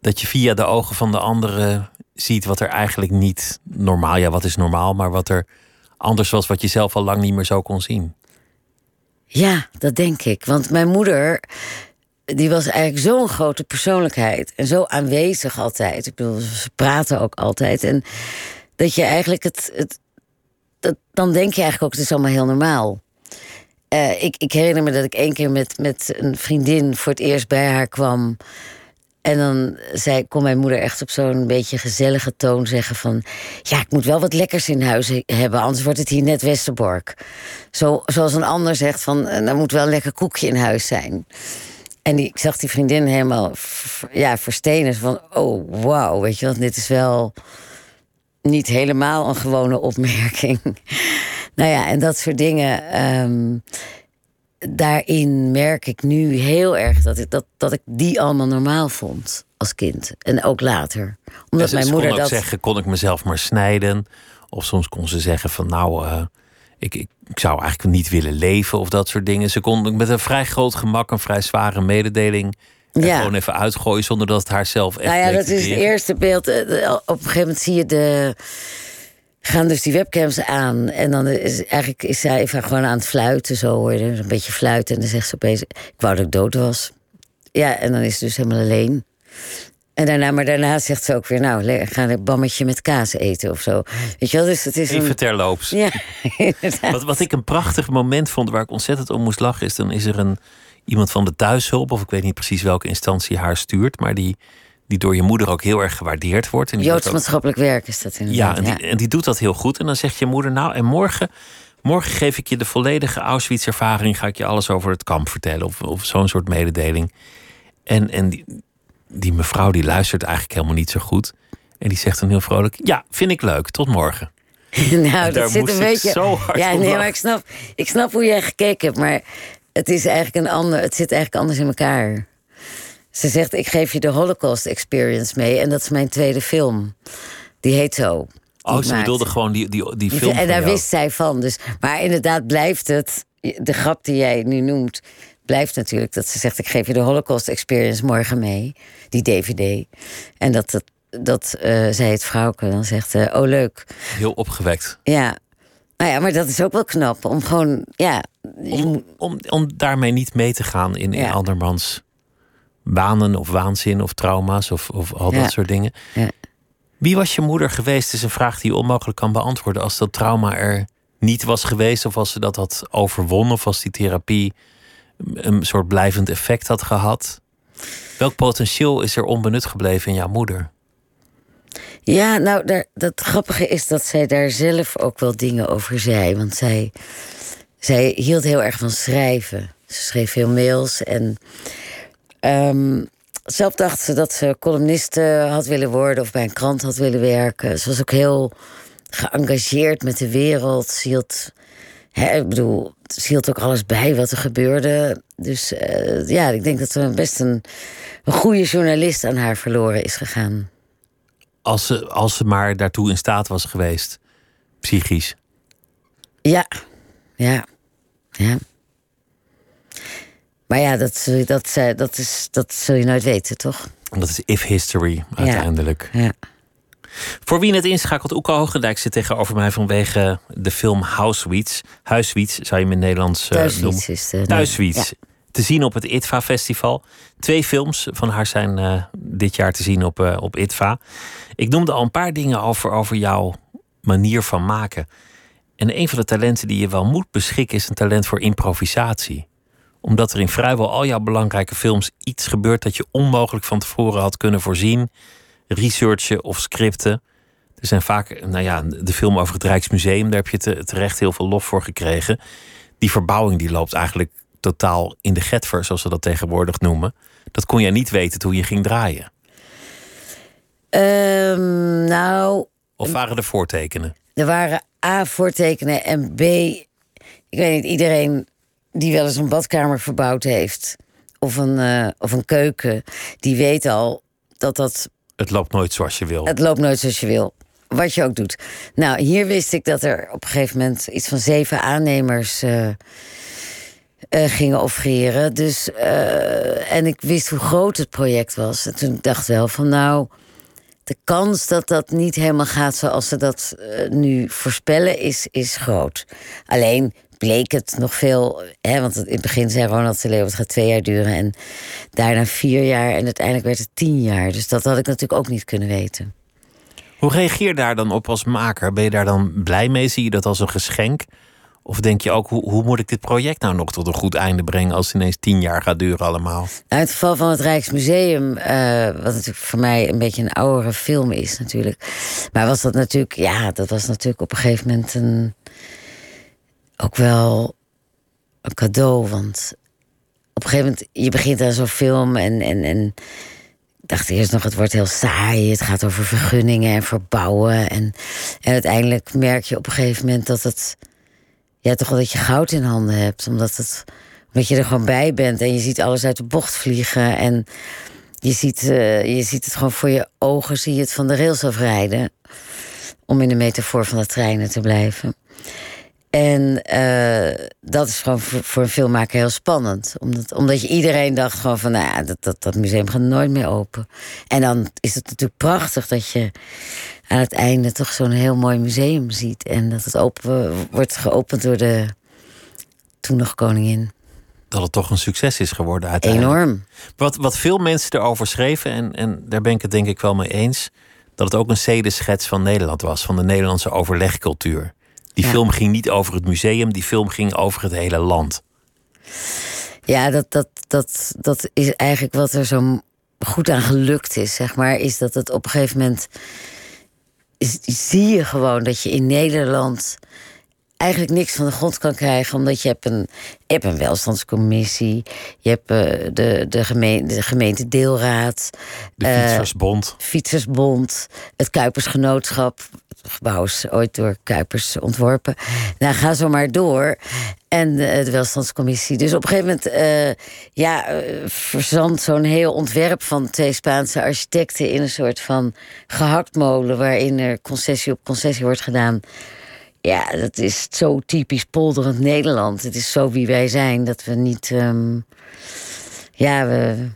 Dat je via de ogen van de anderen ziet wat er eigenlijk niet normaal... Ja, wat is normaal, maar wat er anders was... wat je zelf al lang niet meer zo kon zien. Ja, dat denk ik. Want mijn moeder, die was eigenlijk zo'n grote persoonlijkheid. En zo aanwezig altijd. Ik bedoel, ze praten ook altijd. En dat je eigenlijk het. het dat, dan denk je eigenlijk ook, het is allemaal heel normaal. Eh, ik, ik herinner me dat ik één keer met, met een vriendin voor het eerst bij haar kwam. En dan zei, kon mijn moeder echt op zo'n beetje gezellige toon zeggen van... ja, ik moet wel wat lekkers in huis he- hebben, anders wordt het hier net Westerbork. Zo, zoals een ander zegt van, eh, er moet wel een lekker koekje in huis zijn. En die, ik zag die vriendin helemaal ja, verstenen. Van, oh, wauw, weet je wel, dit is wel niet helemaal een gewone opmerking. nou ja, en dat soort dingen. ehm, daarin merk ik nu heel erg dat ik, dat, dat ik die allemaal normaal vond als kind. En ook later. Omdat mijn moeder kon dat. zeggen, kon ik mezelf maar snijden? Of soms kon ze zeggen van nou, eh, ik, ik, ik zou eigenlijk niet willen leven of dat soort dingen. Ze kon met een vrij groot gemak een vrij zware mededeling Ja. gewoon even uitgooien zonder dat het haar zelf echt Nou ja, dat is het eerste beeld. Eh, Op een gegeven moment zie je de. Gaan dus die webcams aan. En dan is eigenlijk is zij even gewoon aan het fluiten. Zo hoor je. Een beetje fluiten. En dan zegt ze opeens: Ik wou dat ik dood was. Ja, en dan is ze dus helemaal alleen. En daarna, maar daarna zegt ze ook weer: Nou, ga een bammetje met kaas eten of zo. Weet je wel? Dus het is Even een. terloops. Ja. Wat, wat ik een prachtig moment vond waar ik ontzettend om moest lachen, is dan is er een iemand van de thuishulp, of ik weet niet precies welke instantie haar stuurt, maar die, die door je moeder ook heel erg gewaardeerd wordt. En die Joods ook- maatschappelijk werk is dat ja, inderdaad. en die, en die doet dat heel goed. En dan zegt je moeder, nou, en morgen, morgen geef ik je de volledige Auschwitz-ervaring, ga ik je alles over het kamp vertellen, of, of zo'n soort mededeling. En, en die, die mevrouw die luistert eigenlijk helemaal niet zo goed. En die zegt dan heel vrolijk, ja, vind ik leuk, tot morgen. nou, daar dat zit een ik beetje. zo hard ja, nee, maar ik snap, ik snap hoe jij gekeken hebt, maar het is eigenlijk een ander. Het zit eigenlijk anders in elkaar. Ze zegt: Ik geef je de Holocaust Experience mee, en dat is mijn tweede film. Die heet zo. die Oh, ze bedoelde gewoon die, die, die Die film en van daar jou. wist zij van. Dus, maar inderdaad blijft het, de grap die jij nu noemt, blijft natuurlijk dat ze zegt: Ik geef je de Holocaust Experience morgen mee, die DVD. En dat, dat, dat eh, zij het vrouwke dan zegt: eh, Oh, leuk. Heel opgewekt. Ja. Nou ja, maar dat is ook wel knap. Om gewoon, ja. Moet, Om, om daarmee niet mee te gaan in, in Ja. andermans banen of waanzin of trauma's of, of al Ja. dat soort dingen. Ja. Wie was je moeder geweest? is een vraag die je onmogelijk kan beantwoorden. Als dat trauma er niet was geweest, of als ze dat had overwonnen, of als die therapie een soort blijvend effect had gehad. Welk potentieel is er onbenut gebleven in jouw moeder? ja, nou, daar, dat grappige is dat zij daar zelf ook wel dingen over zei. Want zij, zij hield heel erg van schrijven. Ze schreef veel mails en ehm, zelf dacht ze dat ze columniste had willen worden of bij een krant had willen werken. Ze was ook heel geëngageerd met de wereld. Ze hield, hè, ik bedoel, ze hield ook alles bij wat er gebeurde. Dus eh, ja, ik denk dat er best een, een goede journalist aan haar verloren is gegaan. Als ze, als ze maar daartoe in staat was geweest, psychisch. Ja, ja, ja. Maar ja, dat, dat, dat, dat, is, dat zul je nooit weten, toch? Dat is if history uiteindelijk. Ja. Voor wie net inschakelt, Oeke Hoogendijk zit tegenover mij vanwege de film House Suites. Zou je hem in Nederlands uh, noemen. Is de. Te zien op het ITVA Festival. Twee films van haar zijn uh, dit jaar te zien op, uh, op ITVA. Ik noemde al een paar dingen over, over jouw manier van maken. En een van de talenten die je wel moet beschikken is een talent voor improvisatie omdat er in vrijwel al jouw belangrijke films iets gebeurt dat je onmogelijk van tevoren had kunnen voorzien. Researchen of scripten. Er zijn vaak, nou ja, de film over het Rijksmuseum, daar heb je te, terecht heel veel lof voor gekregen. Die verbouwing die loopt eigenlijk totaal in de getver, zoals ze dat tegenwoordig noemen. Dat kon jij niet weten toen je ging draaien. Um, nou. Of waren er voortekenen? Er waren A voortekenen en B. Ik weet niet, iedereen die wel eens een badkamer verbouwd heeft. Of een, uh, of een keuken. Die weet al dat dat. Het loopt nooit zoals je wil. Het loopt nooit zoals je wil. Wat je ook doet. Nou, hier wist ik dat er op een gegeven moment iets van zeven aannemers. Uh, uh, gingen offreren. Dus, en ik wist hoe groot het project was. En toen dacht ik wel van nou, de kans dat dat niet helemaal gaat zoals ze dat nu voorspellen, is, is groot. Alleen bleek het nog veel. Hè, want in het begin zei Ronald de Leeuw: het gaat twee jaar duren. En daarna vier jaar. En uiteindelijk werd het tien jaar. Dus dat had ik natuurlijk ook niet kunnen weten. Hoe reageer je daar dan op als maker? Ben je daar dan blij mee? Zie je dat als een geschenk? Of denk je ook, hoe, hoe moet ik dit project nou nog tot een goed einde brengen als het ineens tien jaar gaat duren allemaal? Nou, in het geval van het Rijksmuseum, uh, wat natuurlijk voor mij een beetje een oudere film is natuurlijk. Maar was dat natuurlijk, ja, dat was natuurlijk op een gegeven moment een, ook wel een cadeau. Want op een gegeven moment, je begint aan zo'n film en, en, en ik dacht eerst nog, het wordt heel saai. Het gaat over vergunningen en verbouwen. En, uiteindelijk merk je op een gegeven moment dat het, ja, toch wel dat je goud in handen hebt. Omdat, het, omdat je er gewoon bij bent en je ziet alles uit de bocht vliegen. En je ziet, uh, je ziet het gewoon voor je ogen, zie je het van de rails afrijden. Om in de metafoor van de treinen te blijven. En uh, dat is gewoon voor, voor, een filmmaker heel spannend. Omdat, omdat je iedereen dacht gewoon van, nou ja, dat, dat, dat museum gaat nooit meer open. En dan is het natuurlijk prachtig dat je aan het einde toch zo'n heel mooi museum ziet. En dat het open, wordt geopend door de toen nog koningin. Dat het toch een succes is geworden uiteindelijk. Enorm. Wat, wat veel mensen erover schreven, en, en daar ben ik het denk ik wel mee eens... dat het ook een zedeschets van Nederland was, van de Nederlandse overlegcultuur. Die film ging niet over het museum, die film ging over het hele land. Ja, dat, dat, dat, dat is eigenlijk wat er zo goed aan gelukt is, zeg maar. Is dat het op een gegeven moment. Is, zie je gewoon dat je in Nederland eigenlijk niks van de grond kan krijgen. Omdat je hebt een, je hebt een welstandscommissie. Je hebt uh, de, de, gemeente, de gemeentedeelraad. De Fietsersbond. Uh, Fietsersbond. Het Kuipersgenootschap. Het gebouw is ooit door Kuipers ontworpen. Nou, ga zo maar door. En uh, de welstandscommissie. Dus op een gegeven moment ja, verzandt zo'n heel ontwerp van twee Spaanse architecten in een soort van gehaktmolen. waarin er concessie op concessie wordt gedaan. Ja, dat is zo typisch polderend Nederland. Het is zo wie wij zijn dat we niet. Um, ja, we,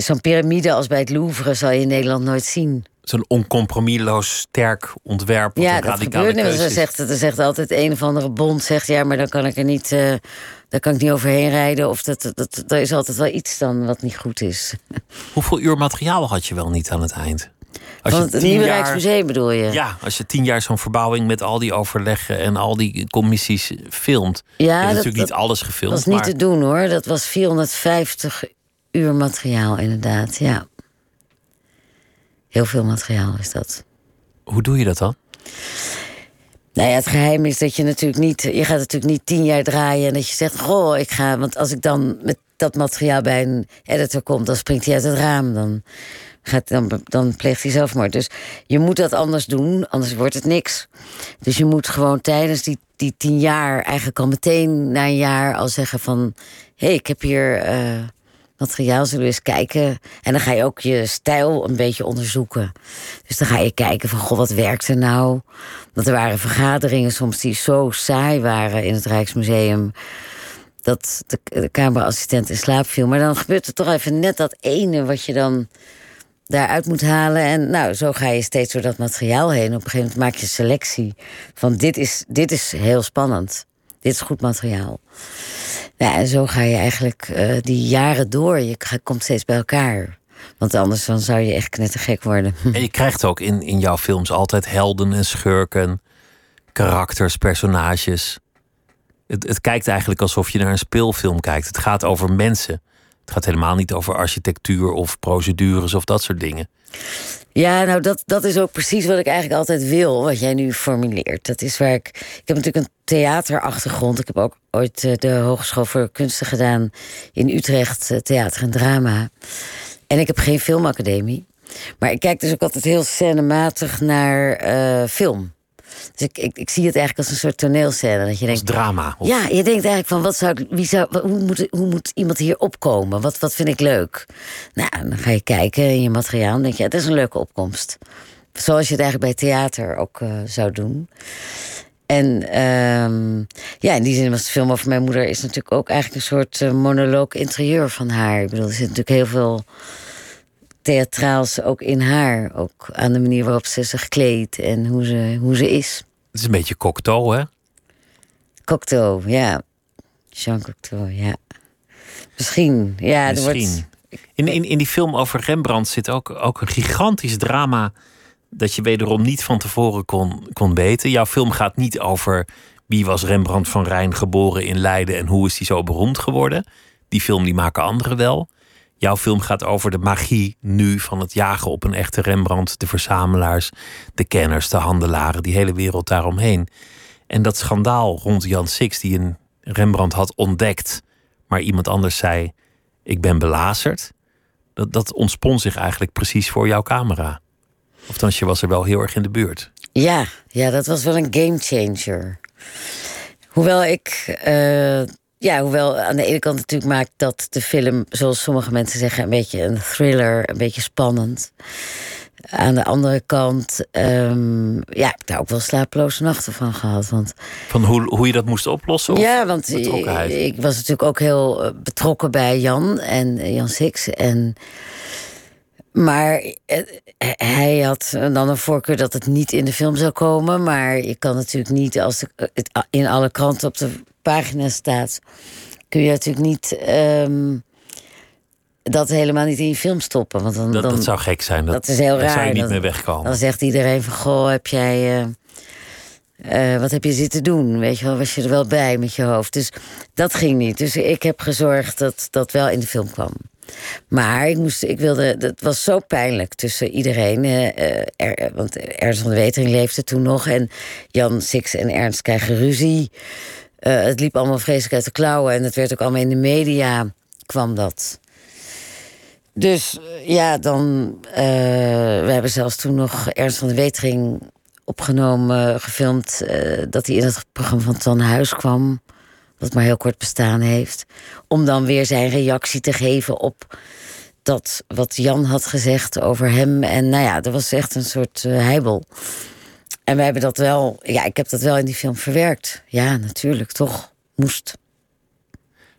zo'n piramide als bij het Louvre zal je in Nederland nooit zien. Zo'n oncompromisloos sterk ontwerp. Ja, dat gebeurt niet. Ze zegt, er zegt altijd een of andere bond zegt ja, maar dan kan ik er niet. Uh, daar kan ik niet overheen rijden. Of dat, dat, er is altijd wel iets dan wat niet goed is. Hoeveel uur materiaal had je wel niet aan het eind? Als Van het Nieuwe jaar, Rijksmuseum bedoel je? Ja, als je tien jaar zo'n verbouwing met al die overleggen en al die commissies filmt. Ja, dat, natuurlijk niet alles gefilmd. Dat was niet te doen hoor. Dat was 450 uur materiaal inderdaad, ja. Heel veel materiaal is dat. Hoe doe je dat dan? Nou ja, het geheim is dat je natuurlijk niet. Je gaat natuurlijk niet tien jaar draaien en dat je zegt: Goh, ik ga. Want als ik dan met dat materiaal bij een editor kom, dan springt hij uit het raam. Dan, dan, dan pleegt hij zelfmoord. Dus je moet dat anders doen, anders wordt het niks. Dus je moet gewoon tijdens die, die tien jaar, eigenlijk al meteen na een jaar al zeggen: van... hé, hey, ik heb hier. Uh, materiaal zullen we eens kijken. En dan ga je ook je stijl een beetje onderzoeken. Dus dan ga je kijken van, goh, wat werkt er nou? Want er waren vergaderingen soms die zo saai waren in het Rijksmuseum... dat de, de in slaap viel. Maar dan gebeurt er toch even net dat ene wat je dan daaruit moet halen. En nou, zo ga je steeds door dat materiaal heen. Op een gegeven moment maak je selectie van dit is, dit is heel spannend. Dit is goed materiaal. En zo ga je eigenlijk uh, die jaren door. Je komt steeds bij elkaar. Want anders dan zou je echt knettergek worden. En je krijgt ook in, in jouw films altijd helden en schurken, karakters, personages. Het, het kijkt eigenlijk alsof je naar een speelfilm kijkt. Het gaat over mensen. Het gaat helemaal niet over architectuur of procedures of dat soort dingen. Ja, nou dat, dat is ook precies wat ik eigenlijk altijd wil, wat jij nu formuleert. Dat is waar ik. Ik heb natuurlijk een theaterachtergrond. Ik heb ook ooit eh, de Hogeschool voor Kunsten gedaan in Utrecht, eh, theater en drama. En ik heb geen filmacademie. Maar ik kijk dus ook altijd heel scenematig naar uh, film. Dus ik, ik, ik, zie het eigenlijk als een soort toneelscène. Dat je denkt, als drama. Ja, je denkt eigenlijk van wat zou wie zou, hoe, moet, hoe moet iemand hier opkomen? Wat, wat vind ik leuk? Nou, dan ga je kijken in je materiaal en denk je, het is een leuke opkomst. Zoals je het eigenlijk bij theater ook uh, zou doen. En um, ja, in die zin was de film over mijn moeder is natuurlijk ook eigenlijk een soort uh, monoloog interieur van haar. Ik bedoel, er zit natuurlijk heel veel theatraals ook in haar. Ook aan de manier waarop ze zich kleedt en hoe ze, hoe ze is. Het is een beetje Cocteau, hè? Cocteau, ja. Jean Cocteau, ja. Misschien, ja. Misschien. Wordt... In, in, in die film over Rembrandt zit ook, ook een gigantisch drama... dat je wederom niet van tevoren kon, kon weten. Jouw film gaat niet over wie was Rembrandt van Rijn geboren in Leiden... en hoe is hij zo beroemd geworden. Die film die maken anderen wel. Jouw film gaat over de magie nu van het jagen op een echte Rembrandt. De verzamelaars, de kenners, de handelaren, die hele wereld daaromheen. En dat schandaal rond Jan Six, die een Rembrandt had ontdekt, maar iemand anders zei: Ik ben belazerd. Dat, dat ontspon zich eigenlijk precies voor jouw camera. Of je was er wel heel erg in de buurt. Ja, ja dat was wel een game changer. Hoewel ik. Uh ja, hoewel aan de ene kant natuurlijk maakt dat de film, zoals sommige mensen zeggen, een beetje een thriller, een beetje spannend. Aan de andere kant, um, ja, ik heb daar ook wel slapeloze nachten van gehad. Want, van hoe, hoe je dat moest oplossen? Ja, want ik, ik, was natuurlijk ook heel eh, betrokken bij Jan en eh, Jan Six. En, maar eh, hij had dan een voorkeur dat het niet in de film zou komen. Maar je kan natuurlijk niet, als in alle kranten op de pagina staat, kun je natuurlijk niet um, dat helemaal niet in je film stoppen. Want dan, dat, dan, dat zou gek zijn. Dat, dat is heel raar. zou je niet dan, meer wegkomen. Dan zegt iedereen van, goh, heb jij... Uh, uh, wat heb je zitten doen? Weet je wel, was je er wel bij met je hoofd? Dus dat ging niet. Dus ik heb gezorgd dat dat wel in de film kwam. Maar ik, moest, ik wilde, dat was zo pijnlijk tussen iedereen. Uh, er, want Ernst van de Wetering leefde toen nog. En Jan Six en Ernst krijgen ruzie. Uh, het liep allemaal vreselijk uit de klauwen. En het werd ook allemaal in de media kwam dat. Dus uh, ja, dan. Uh, we hebben zelfs toen nog Ernst van de Wetering opgenomen, gefilmd. dat hij in het programma van Tan Huis kwam. Wat maar heel kort bestaan heeft. Om dan weer zijn reactie te geven op dat wat Jan had gezegd over hem. En nou ja, dat was echt een soort heibel. En we hebben dat wel, ja, ik heb dat wel in die film verwerkt. Ja, natuurlijk, toch. Moest.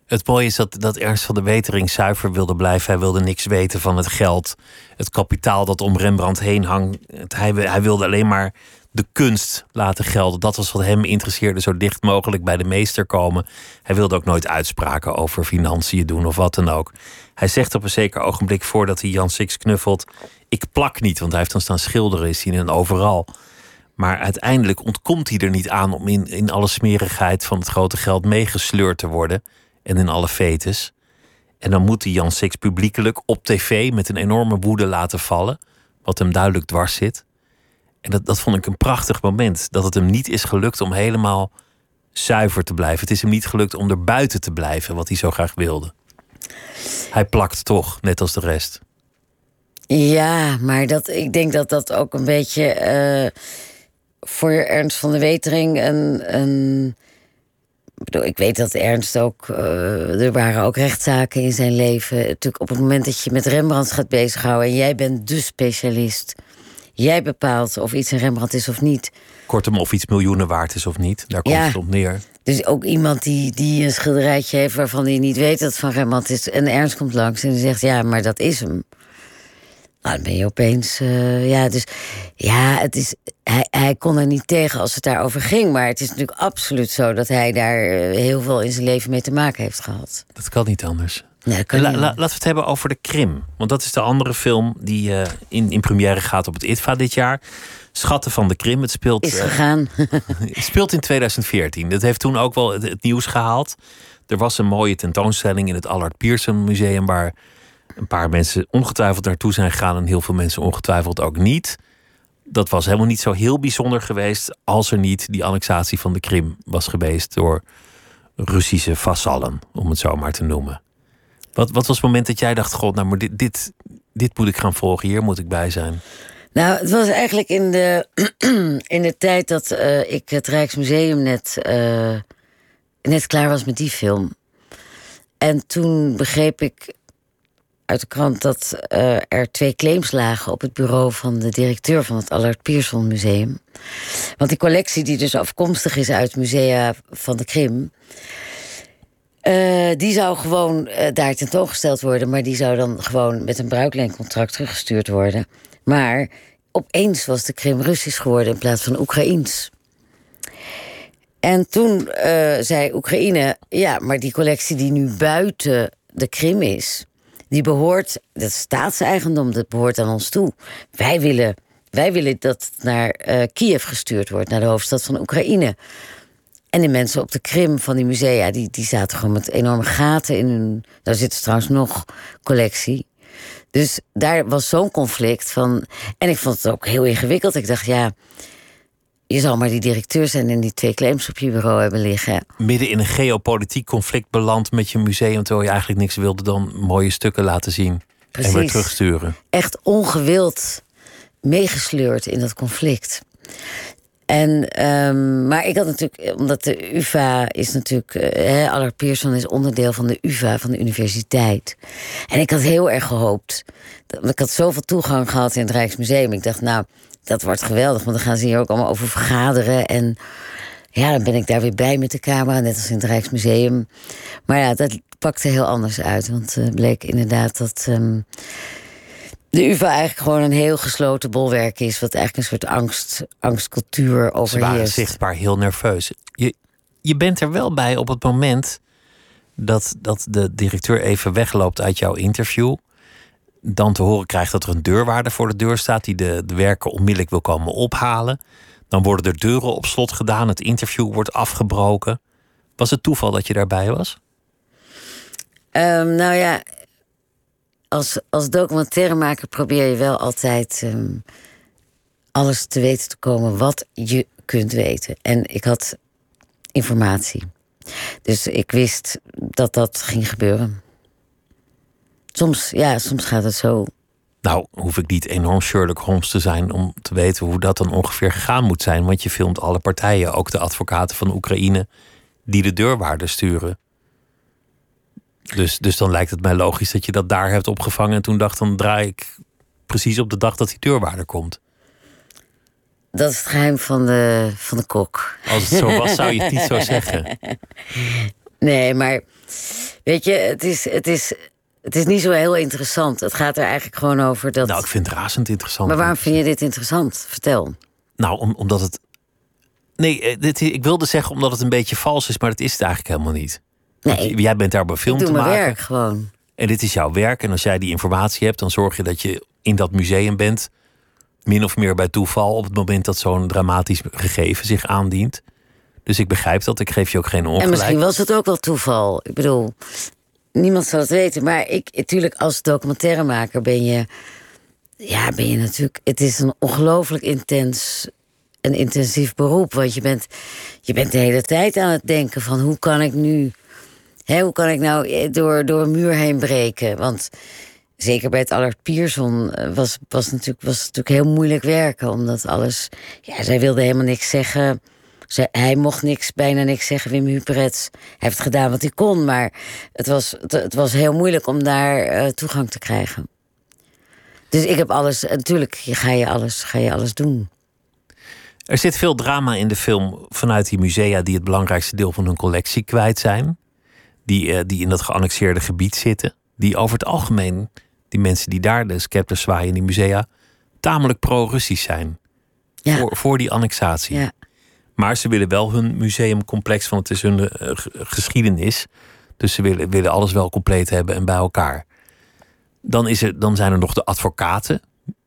Het mooie is dat, dat Ernst van de Wetering zuiver wilde blijven. Hij wilde niks weten van het geld, het kapitaal dat om Rembrandt heen hangt. Hij, hij wilde alleen maar de kunst laten gelden. Dat was wat hem interesseerde, zo dicht mogelijk bij de meester komen. Hij wilde ook nooit uitspraken over financiën doen of wat dan ook. Hij zegt op een zeker ogenblik voordat hij Jan Six knuffelt: Ik plak niet, want hij heeft dan staan schilderen, is hij overal. Maar uiteindelijk ontkomt hij er niet aan om in, in alle smerigheid van het grote geld meegesleurd te worden. En in alle fetes. En dan moet hij Jan Six publiekelijk op tv met een enorme woede laten vallen. Wat hem duidelijk dwars zit. En dat, dat vond ik een prachtig moment. Dat het hem niet is gelukt om helemaal zuiver te blijven. Het is hem niet gelukt om er buiten te blijven, wat hij zo graag wilde. Hij plakt toch, net als de rest. Ja, maar dat, ik denk dat dat ook een beetje eh, voor Ernst van de Wetering een. een ik bedoel, ik weet dat Ernst ook. eh, er waren ook rechtszaken in zijn leven. Natuurlijk, op het moment dat je met Rembrandt gaat bezighouden. en jij bent de specialist. Jij bepaalt of iets een Rembrandt is of niet. Kortom, of iets miljoenen waard is of niet. Daar komt Ja. het op neer. Dus ook iemand die, die een schilderijtje heeft waarvan hij niet weet dat het van Rembrandt is. En Ernst komt langs en die zegt: Ja, maar dat is hem. Nou, dan ben je opeens. eh, ja, dus ja, het is, hij, hij kon er niet tegen als het daarover ging. Maar het is natuurlijk absoluut zo dat hij daar eh, heel veel in zijn leven mee te maken heeft gehad. Dat kan niet anders. Nee, dat kan La- niet la- anders. laten we het hebben over de Krim. Want dat is de andere film die eh, in, in première gaat op het ITVA dit jaar. Schatten van de Krim. Het speelt, Is gegaan. het speelt in 2014. Dat heeft toen ook wel het, het nieuws gehaald. Er was een mooie tentoonstelling in het Allard Pierson Museum... waar een paar mensen ongetwijfeld naartoe zijn gegaan... en heel veel mensen ongetwijfeld ook niet. Dat was helemaal niet zo heel bijzonder geweest... als er niet die annexatie van de Krim was geweest... door Russische vassallen, om het zo maar te noemen. Wat, wat was het moment dat jij dacht: God, nou, maar dit, dit, dit moet ik gaan volgen, hier moet ik bij zijn? Nou, het was eigenlijk in de, in de tijd dat eh, ik het Rijksmuseum net, eh, net klaar was met die film. En toen begreep ik uit de krant dat eh, er twee claims lagen op het bureau van de directeur van het Allard Pierson Museum. Want die collectie, die dus afkomstig is uit musea van de Krim. eh, die zou gewoon eh, daar tentoongesteld worden, maar die zou dan gewoon met een bruikleencontract teruggestuurd worden. Maar opeens was de Krim Russisch geworden in plaats van Oekraïens. En toen zei Oekraïne: ja, maar die collectie die nu buiten de Krim is, die behoort, dat staatseigendom, dat behoort aan ons toe. Wij willen, wij willen dat het naar eh, Kiev gestuurd wordt, naar de hoofdstad van Oekraïne. En de mensen op de Krim van die musea, die, die zaten gewoon met enorme gaten in hun. Daar zit dus trouwens nog collectie. Dus daar was zo'n conflict van. En ik vond het ook heel ingewikkeld. Ik dacht, ja, je zal maar die directeur zijn en die twee claims op je bureau hebben liggen. Midden in een geopolitiek conflict beland met je museum, terwijl je eigenlijk niks wilde dan mooie stukken laten zien en weer terugsturen. Echt ongewild meegesleurd in dat conflict. En, ehm, maar ik had natuurlijk, omdat de UVA is natuurlijk, eh, Allard Pierson is onderdeel van de UVA, van de universiteit. En ik had heel erg gehoopt, ik had zoveel toegang gehad in het Rijksmuseum. Ik dacht, nou, dat wordt geweldig, want dan gaan ze hier ook allemaal over vergaderen. En ja, dan ben ik daar weer bij met de camera, net als in het Rijksmuseum. Maar ja, dat pakte heel anders uit, want het bleek inderdaad dat. ehm, de UvA eigenlijk gewoon een heel gesloten bolwerk is, wat eigenlijk een soort angst, angstcultuur Ze waren overheerst. zichtbaar heel nerveus. Je, je bent er wel bij op het moment dat, dat de directeur even wegloopt uit jouw interview. Dan te horen krijgt dat er een deurwaarder voor de deur staat die de, de werken onmiddellijk wil komen ophalen. Dan worden er deuren op slot gedaan, het interview wordt afgebroken. Was het toeval dat je daarbij was? Ehm, nou ja, als, als documentairemaker probeer je wel altijd ehm, alles te weten te komen wat je kunt weten. En ik had informatie. Dus ik wist dat dat ging gebeuren. Soms, ja, soms gaat het zo. Nou, hoef ik niet enorm Sherlock Holmes te zijn om te weten hoe dat dan ongeveer gegaan moet zijn. Want je filmt alle partijen, ook de advocaten van Oekraïne, die de deurwaarden sturen. Dus, dus dan lijkt het mij logisch dat je dat daar hebt opgevangen. En toen dacht, dan draai ik precies op de dag dat die deurwaarder komt. Dat is het geheim van de, van de kok. Als het zo was, zou je het niet zo zeggen. Nee, maar weet je, het is, het is, het is niet zo heel interessant. Het gaat er eigenlijk gewoon over dat. Nou, ik vind het razend interessant. maar waarom vind je dit interessant? Vertel. Nou, om, omdat het. Nee, eh, dit, ik wilde zeggen omdat het een beetje vals is, maar dat is het eigenlijk helemaal niet. Nee, Jij bent daar een film ik doe te mijn maken. werk gewoon. En dit is jouw werk. En als jij die informatie hebt, dan zorg je dat je in dat museum bent. Min of meer bij toeval op het moment dat zo'n dramatisch gegeven zich aandient. Dus ik begrijp dat. Ik geef je ook geen En ongelijk. misschien was het ook wel toeval. Ik bedoel, niemand zal het weten. Maar ik, natuurlijk, als documentairemaker ben je. ja, ben je natuurlijk. Het is een ongelooflijk intens een intensief beroep. Want je bent, je bent de hele tijd aan het denken van hoe kan ik nu. Hè, hoe kan ik nou eh, door, door een muur heen breken? Want zeker bij het Allard Pierson eh, was, was, natuurlijk, was het natuurlijk heel moeilijk werken. Omdat alles. Ja, zij wilde helemaal niks zeggen. Zij, hij mocht niks, bijna niks zeggen, Wim Huperets. Hij heeft gedaan wat hij kon, maar het was, het, het was heel moeilijk om daar uh, toegang te krijgen. Dus ik heb alles, natuurlijk ga je alles, ga je alles doen. Er zit veel drama in de film vanuit die musea die het belangrijkste deel van hun collectie kwijt zijn. Die, uh, die in dat geannexeerde gebied zitten. Die over het algemeen, die mensen die daar de scepters zwaaien in die musea, tamelijk pro-Russisch zijn. Ja. Voor, voor die annexatie. Ja. Maar ze willen wel hun museumcomplex, want het is hun uh, geschiedenis. Dus ze willen, willen alles wel compleet hebben en bij elkaar. Dan, is er, dan zijn er nog de advocaten,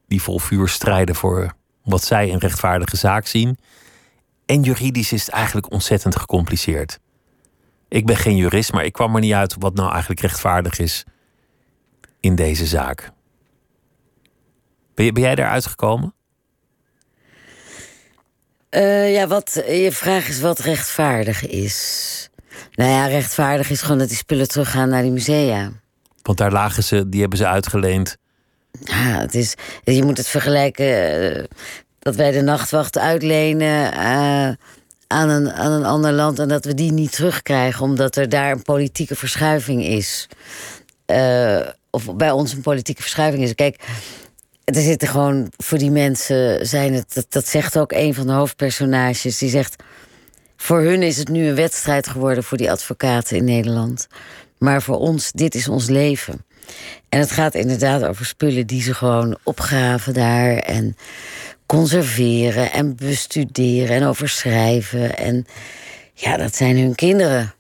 die vol vuur strijden voor wat zij een rechtvaardige zaak zien. En juridisch is het eigenlijk ontzettend gecompliceerd. Ik ben geen jurist, maar ik kwam er niet uit wat nou eigenlijk rechtvaardig is in deze zaak. Ben, ben jij daar uitgekomen? Uh, ja, wat, je vraag is wat rechtvaardig is. Nou ja, rechtvaardig is gewoon dat die spullen teruggaan naar die musea. Want daar lagen ze, die hebben ze uitgeleend. Ja, het is, je moet het vergelijken uh, dat wij de nachtwacht uitlenen uh, aan, een, aan een ander land en dat we die niet terugkrijgen omdat er daar een politieke verschuiving is. of bij ons een politieke verschuiving is. Kijk, er zitten gewoon voor die mensen zijn het. Dat, zegt ook een van de hoofdpersonages. Die zegt. Voor hun is het nu een wedstrijd geworden voor die advocaten in Nederland. Maar voor ons, dit is ons leven. En het gaat inderdaad over spullen die ze gewoon opgraven daar. En conserveren en bestuderen en overschrijven. En ja, dat zijn hun kinderen.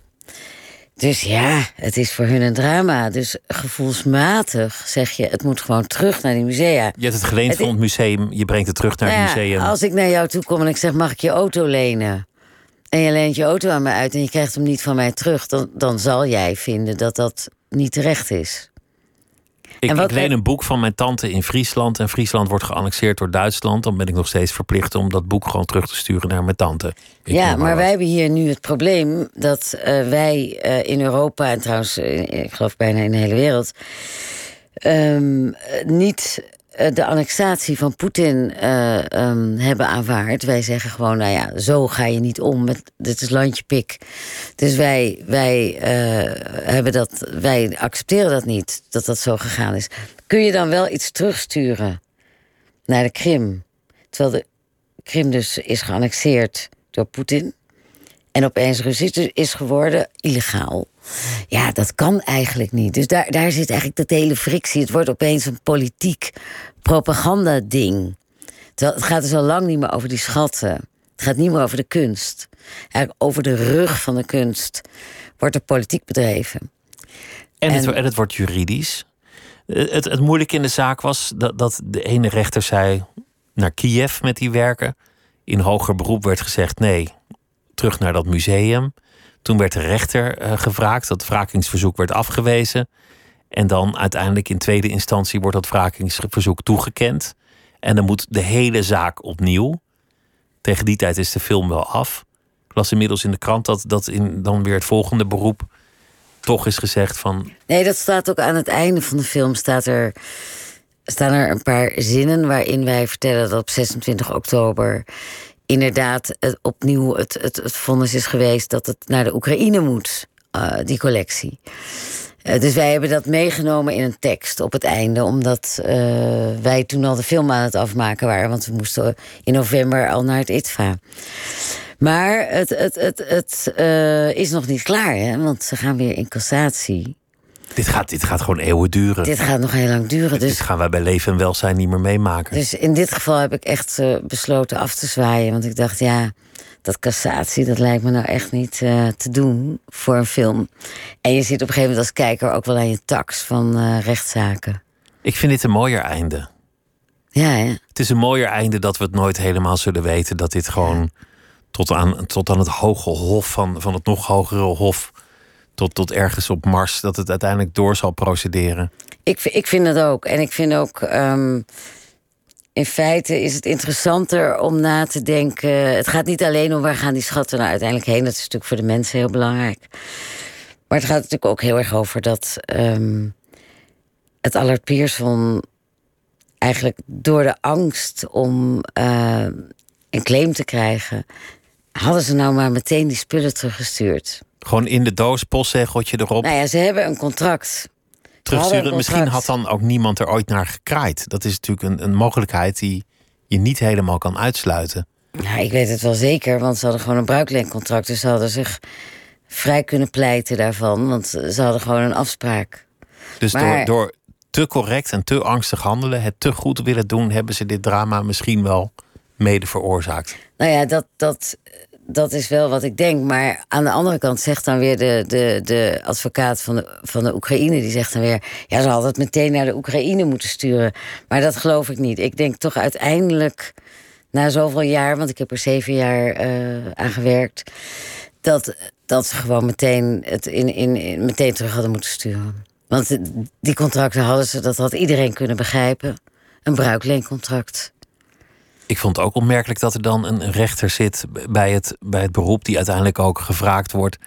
Dus ja, het is voor hun een drama. Dus gevoelsmatig zeg je, het moet gewoon terug naar die musea. Je hebt het geleend van het museum, je brengt het terug naar het nou museum. Als ik naar jou toe kom en ik zeg, mag ik je auto lenen? En je leent je auto aan me uit en je krijgt hem niet van mij terug... dan, dan zal jij vinden dat dat niet terecht is. Ik, ik leen een boek van mijn tante in Friesland. En Friesland wordt geannexeerd door Duitsland. Dan ben ik nog steeds verplicht om dat boek gewoon terug te sturen naar mijn tante. ja, maar wij hebben hier nu het probleem dat uh, wij uh, in Europa, en trouwens, uh, ik geloof bijna in de hele wereld, um, niet eh, de annexatie van Poetin uh, um, hebben aanvaard. Wij zeggen gewoon, nou ja, zo ga je niet om. Met, dit is landje pik. Dus wij, wij, uh, hebben dat, wij accepteren dat niet, dat dat zo gegaan is. Kun je dan wel iets terugsturen naar de Krim? Terwijl de Krim dus is geannexeerd door Poetin. En opeens Russisch is geworden, illegaal. Ja, dat kan eigenlijk niet. Dus daar, daar zit eigenlijk de hele frictie. Het wordt opeens een politiek propaganda-ding. Het gaat dus al lang niet meer over die schatten. Het gaat niet meer over de kunst. Eigenlijk over de rug van de kunst wordt er politiek bedreven. En, het, en het wordt juridisch. Het, het moeilijke in de zaak was dat, dat de ene rechter zei naar Kiev met die werken. In hoger beroep werd gezegd nee, terug naar dat museum. Toen werd de rechter uh, gevraagd. Dat wrakingsverzoek werd afgewezen. En dan uiteindelijk in tweede instantie wordt dat wrakingsverzoek toegekend. En dan moet de hele zaak opnieuw. Tegen die tijd is de film wel af. Ik las inmiddels in de krant dat, dat in dan weer het volgende beroep toch is gezegd van. Nee, dat staat ook aan het einde van de film. Staat er, staan er een paar zinnen waarin wij vertellen dat op 26 oktober inderdaad het, opnieuw het, het, het vonnis is geweest dat het naar de Oekraïne moet, uh, die collectie. Uh, dus wij hebben dat meegenomen in een tekst op het einde, omdat uh, wij toen al de film aan het afmaken waren, want we moesten in november al naar het ITVA. Maar het, het, het, het is nog niet klaar, hè? want ze gaan weer in cassatie. Dit gaat, dit gaat gewoon eeuwen duren. Dit gaat nog heel lang duren. Dus... Dit gaan wij bij leven en welzijn niet meer meemaken. Dus in dit geval heb ik echt uh, besloten af te zwaaien. Want ik dacht, ja, dat cassatie, dat lijkt me nou echt niet uh, te doen voor een film. En je zit op een gegeven moment als kijker ook wel aan je tax van uh, rechtszaken. Ik vind dit een mooier einde. Ja, hè? Het is een mooier einde dat we het nooit helemaal zullen weten. Dat dit gewoon ja. tot, aan, tot aan het hoge hof van, van het nog hogere hof tot, tot ergens op Mars, dat het uiteindelijk door zal procederen. Ik, ik vind het ook. En ik vind ook. Um, in feite is het interessanter om na te denken. Het gaat niet alleen om waar gaan die schatten nou uiteindelijk heen. Dat is natuurlijk voor de mensen heel belangrijk. Maar het gaat natuurlijk ook heel erg over dat ehm, het Allard Pierson eigenlijk door de angst om uh, een claim te krijgen, hadden ze nou maar meteen die spullen teruggestuurd. Gewoon in de doos, postzegeltje erop. Nou ja, ze hebben een contract. Terugsturen. Misschien had dan ook niemand er ooit naar gekraaid. Dat is natuurlijk een, een mogelijkheid die je niet helemaal kan uitsluiten. Nou, ik weet het wel zeker, want ze hadden gewoon een bruikleencontract. Dus ze hadden zich vrij kunnen pleiten daarvan, want ze hadden gewoon een afspraak. Dus door, door te correct en te angstig handelen, het te goed willen doen, hebben ze dit drama misschien wel mede veroorzaakt. Nou ja, dat, dat, dat is wel wat ik denk. Maar aan de andere kant zegt dan weer de, de, de advocaat van de, van de Oekraïne... die zegt dan weer, ja, ze hadden het meteen naar de Oekraïne moeten sturen. Maar dat geloof ik niet. Ik denk toch uiteindelijk, na zoveel jaar... want ik heb er zeven jaar uh, aan gewerkt... Dat, dat ze gewoon meteen, het in, in, meteen terug hadden moeten sturen. Want die contracten hadden ze, dat had iedereen kunnen begrijpen. Een bruikleencontract. Ik vond het ook opmerkelijk dat er dan een rechter zit bij het, bij het beroep, die uiteindelijk ook gevraagd wordt,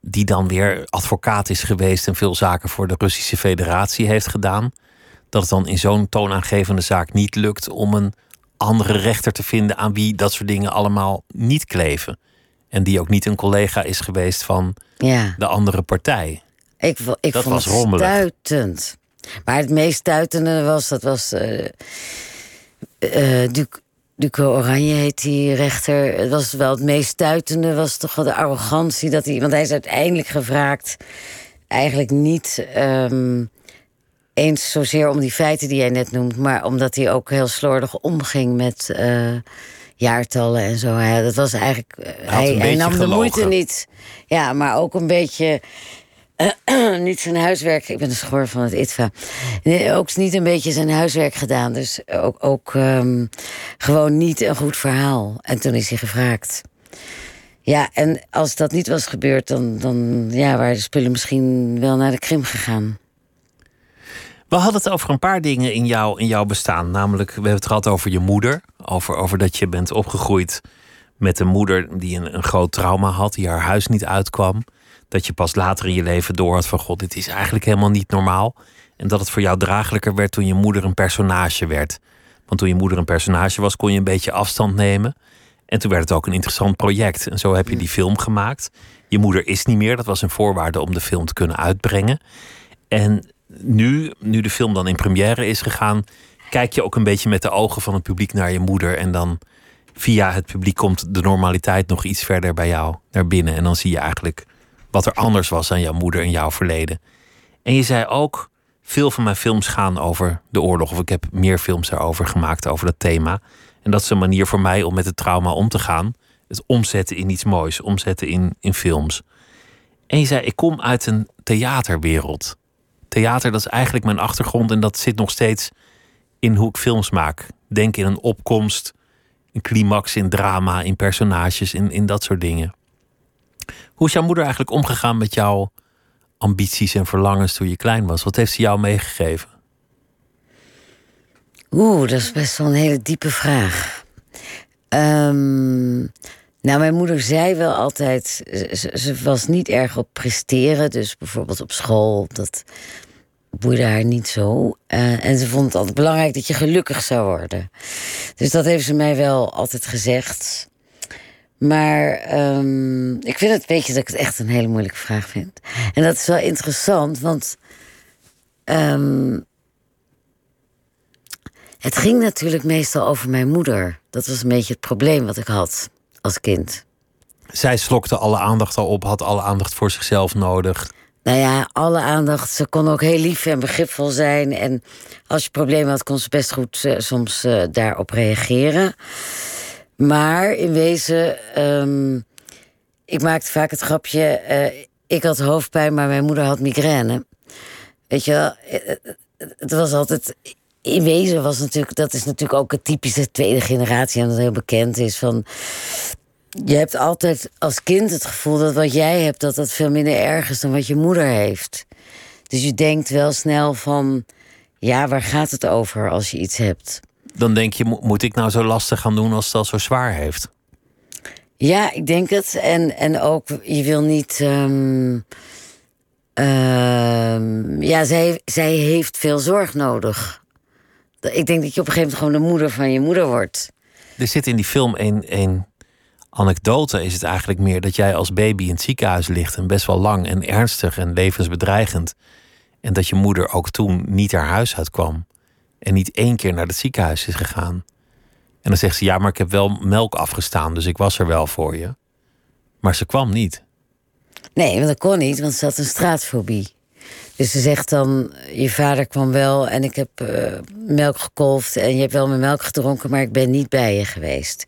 die dan weer advocaat is geweest en veel zaken voor de Russische Federatie heeft gedaan. Dat het dan in zo'n toonaangevende zaak niet lukt om een andere rechter te vinden aan wie dat soort dingen allemaal niet kleven. En die ook niet een collega is geweest van ja. de andere partij. Ik, ik dat vond was het rommelig. stuitend. Maar het meest stuitende was, dat was uh, uh, Duco Oranje heet die rechter. Het was wel het meest stuitende, was toch wel de arrogantie dat hij... Want hij is uiteindelijk gevraagd eigenlijk niet... Um, eens zozeer om die feiten die jij net noemt... maar omdat hij ook heel slordig omging met... Uh, jaartallen en zo. Ja, dat was eigenlijk. Hij, hij, hij nam de moeite niet. Ja, maar ook een beetje. Uh, niet zijn huiswerk. Ik ben de schoor van het ITVA. Ook niet een beetje zijn huiswerk gedaan. Dus ook, ook um, gewoon niet een goed verhaal. En toen is hij gevraagd. Ja, en als dat niet was gebeurd, dan, dan ja, waren de spullen misschien wel naar de Krim gegaan. We hadden het over een paar dingen in, jou, in jouw bestaan. Namelijk, we hebben het gehad over je moeder. Over, over dat je bent opgegroeid met een moeder die een, een groot trauma had, die haar huis niet uitkwam. Dat je pas later in je leven door had van god, dit is eigenlijk helemaal niet normaal. En dat het voor jou draaglijker werd toen je moeder een personage werd. Want toen je moeder een personage was, kon je een beetje afstand nemen. En toen werd het ook een interessant project. En zo heb je die film gemaakt. Je moeder is niet meer. Dat was een voorwaarde om de film te kunnen uitbrengen. En nu, nu de film dan in première is gegaan, kijk je ook een beetje met de ogen van het publiek naar je moeder. En dan via het publiek komt de normaliteit nog iets verder bij jou naar binnen. En dan zie je eigenlijk wat er anders was aan jouw moeder in jouw verleden. En je zei ook, veel van mijn films gaan over de oorlog. Of ik heb meer films daarover gemaakt, over dat thema. En dat is een manier voor mij om met het trauma om te gaan. Het omzetten in iets moois, omzetten in, in films. En je zei, ik kom uit een theaterwereld theater, dat is eigenlijk mijn achtergrond en dat zit nog steeds in hoe ik films maak. Denk in een opkomst, een climax, in drama, in personages, in, in dat soort dingen. Hoe is jouw moeder eigenlijk omgegaan met jouw ambities en verlangens toen je klein was? Wat heeft ze jou meegegeven? Oeh, dat is best wel een hele diepe vraag. Um, nou, mijn moeder zei wel altijd, ze, was niet erg op presteren. Dus bijvoorbeeld op school, dat boeide haar niet zo. Uh, en ze vond het altijd belangrijk dat je gelukkig zou worden. Dus dat heeft ze mij wel altijd gezegd. Maar um, ik vind het, weet je, dat ik het echt een hele moeilijke vraag vind. En dat is wel interessant, want. Um, het ging natuurlijk meestal over mijn moeder. Dat was een beetje het probleem wat ik had als kind. Zij slokte alle aandacht al op, had alle aandacht voor zichzelf nodig. Nou ja, alle aandacht. Ze kon ook heel lief en begripvol zijn. En als je problemen had, kon ze best goed uh, soms uh, daarop reageren. Maar in wezen, um, ik maakte vaak het grapje. Uh, ik had hoofdpijn, maar mijn moeder had migraine. Weet je wel, het was altijd. In wezen was natuurlijk, dat is natuurlijk ook een typische tweede generatie en dat heel bekend is van je hebt altijd als kind het gevoel dat wat jij hebt, dat dat veel minder erg is dan wat je moeder heeft. Dus je denkt wel snel van, ja, waar gaat het over als je iets hebt? Dan denk je, moet ik nou zo lastig gaan doen als het al zo zwaar heeft? Ja, ik denk het. En, en ook, je wil niet. ehm, ehm, ja, zij, zij heeft veel zorg nodig. Ik denk dat je op een gegeven moment gewoon de moeder van je moeder wordt. Er zit in die film een, een anekdote, is het eigenlijk meer dat jij als baby in het ziekenhuis ligt en best wel lang en ernstig en levensbedreigend. En dat je moeder ook toen niet haar huis uitkwam en niet één keer naar het ziekenhuis is gegaan. En dan zegt ze: Ja, maar ik heb wel melk afgestaan, dus ik was er wel voor je. Maar ze kwam niet. Nee, want dat kon niet, want ze had een straatfobie. Dus ze zegt dan, je vader kwam wel en ik heb eh, melk gekolfd... en je hebt wel mijn melk gedronken, maar ik ben niet bij je geweest.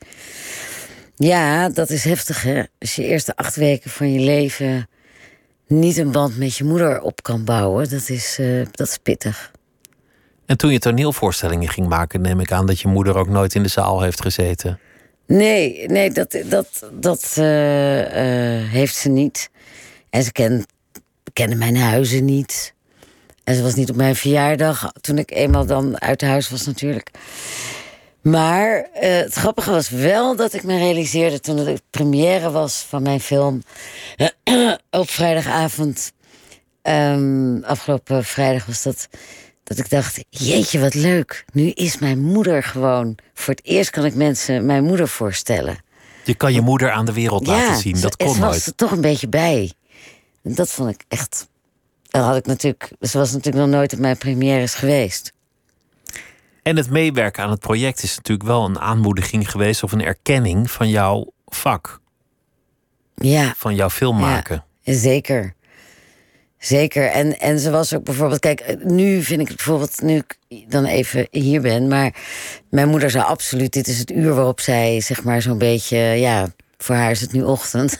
Ja, dat is heftig, hè? Als je eerste acht weken van je leven... niet een band met je moeder op kan bouwen, dat is, eh, dat is pittig. En toen je toneelvoorstellingen ging maken, neem ik aan dat je moeder ook nooit in de zaal heeft gezeten. Nee, nee, dat, dat, dat eh, eh, heeft ze niet. En ze ken, kende mijn huizen niet. En ze was niet op mijn verjaardag, toen ik eenmaal dan uit huis was natuurlijk. Maar eh, het grappige was wel dat ik me realiseerde toen het première was van mijn film op vrijdagavond. ehm, afgelopen vrijdag was dat. Dat ik dacht, jeetje, wat leuk. Nu is mijn moeder gewoon. Voor het eerst kan ik mensen mijn moeder voorstellen. Je kan je moeder aan de wereld laten zien. Dat kon ze was nooit. er toch een beetje bij. Dat vond ik echt. Dat had ik natuurlijk. Ze was natuurlijk nog nooit op mijn premières geweest. En het meewerken aan het project is natuurlijk wel een aanmoediging geweest of een erkenning van jouw vak, Ja, van jouw film maken. zeker. Zeker. En, en ze was ook bijvoorbeeld, kijk, nu vind ik het bijvoorbeeld, nu ik dan even hier ben, maar mijn moeder zei absoluut, dit is het uur waarop zij, zeg maar, zo'n beetje, ja, voor haar is het nu ochtend.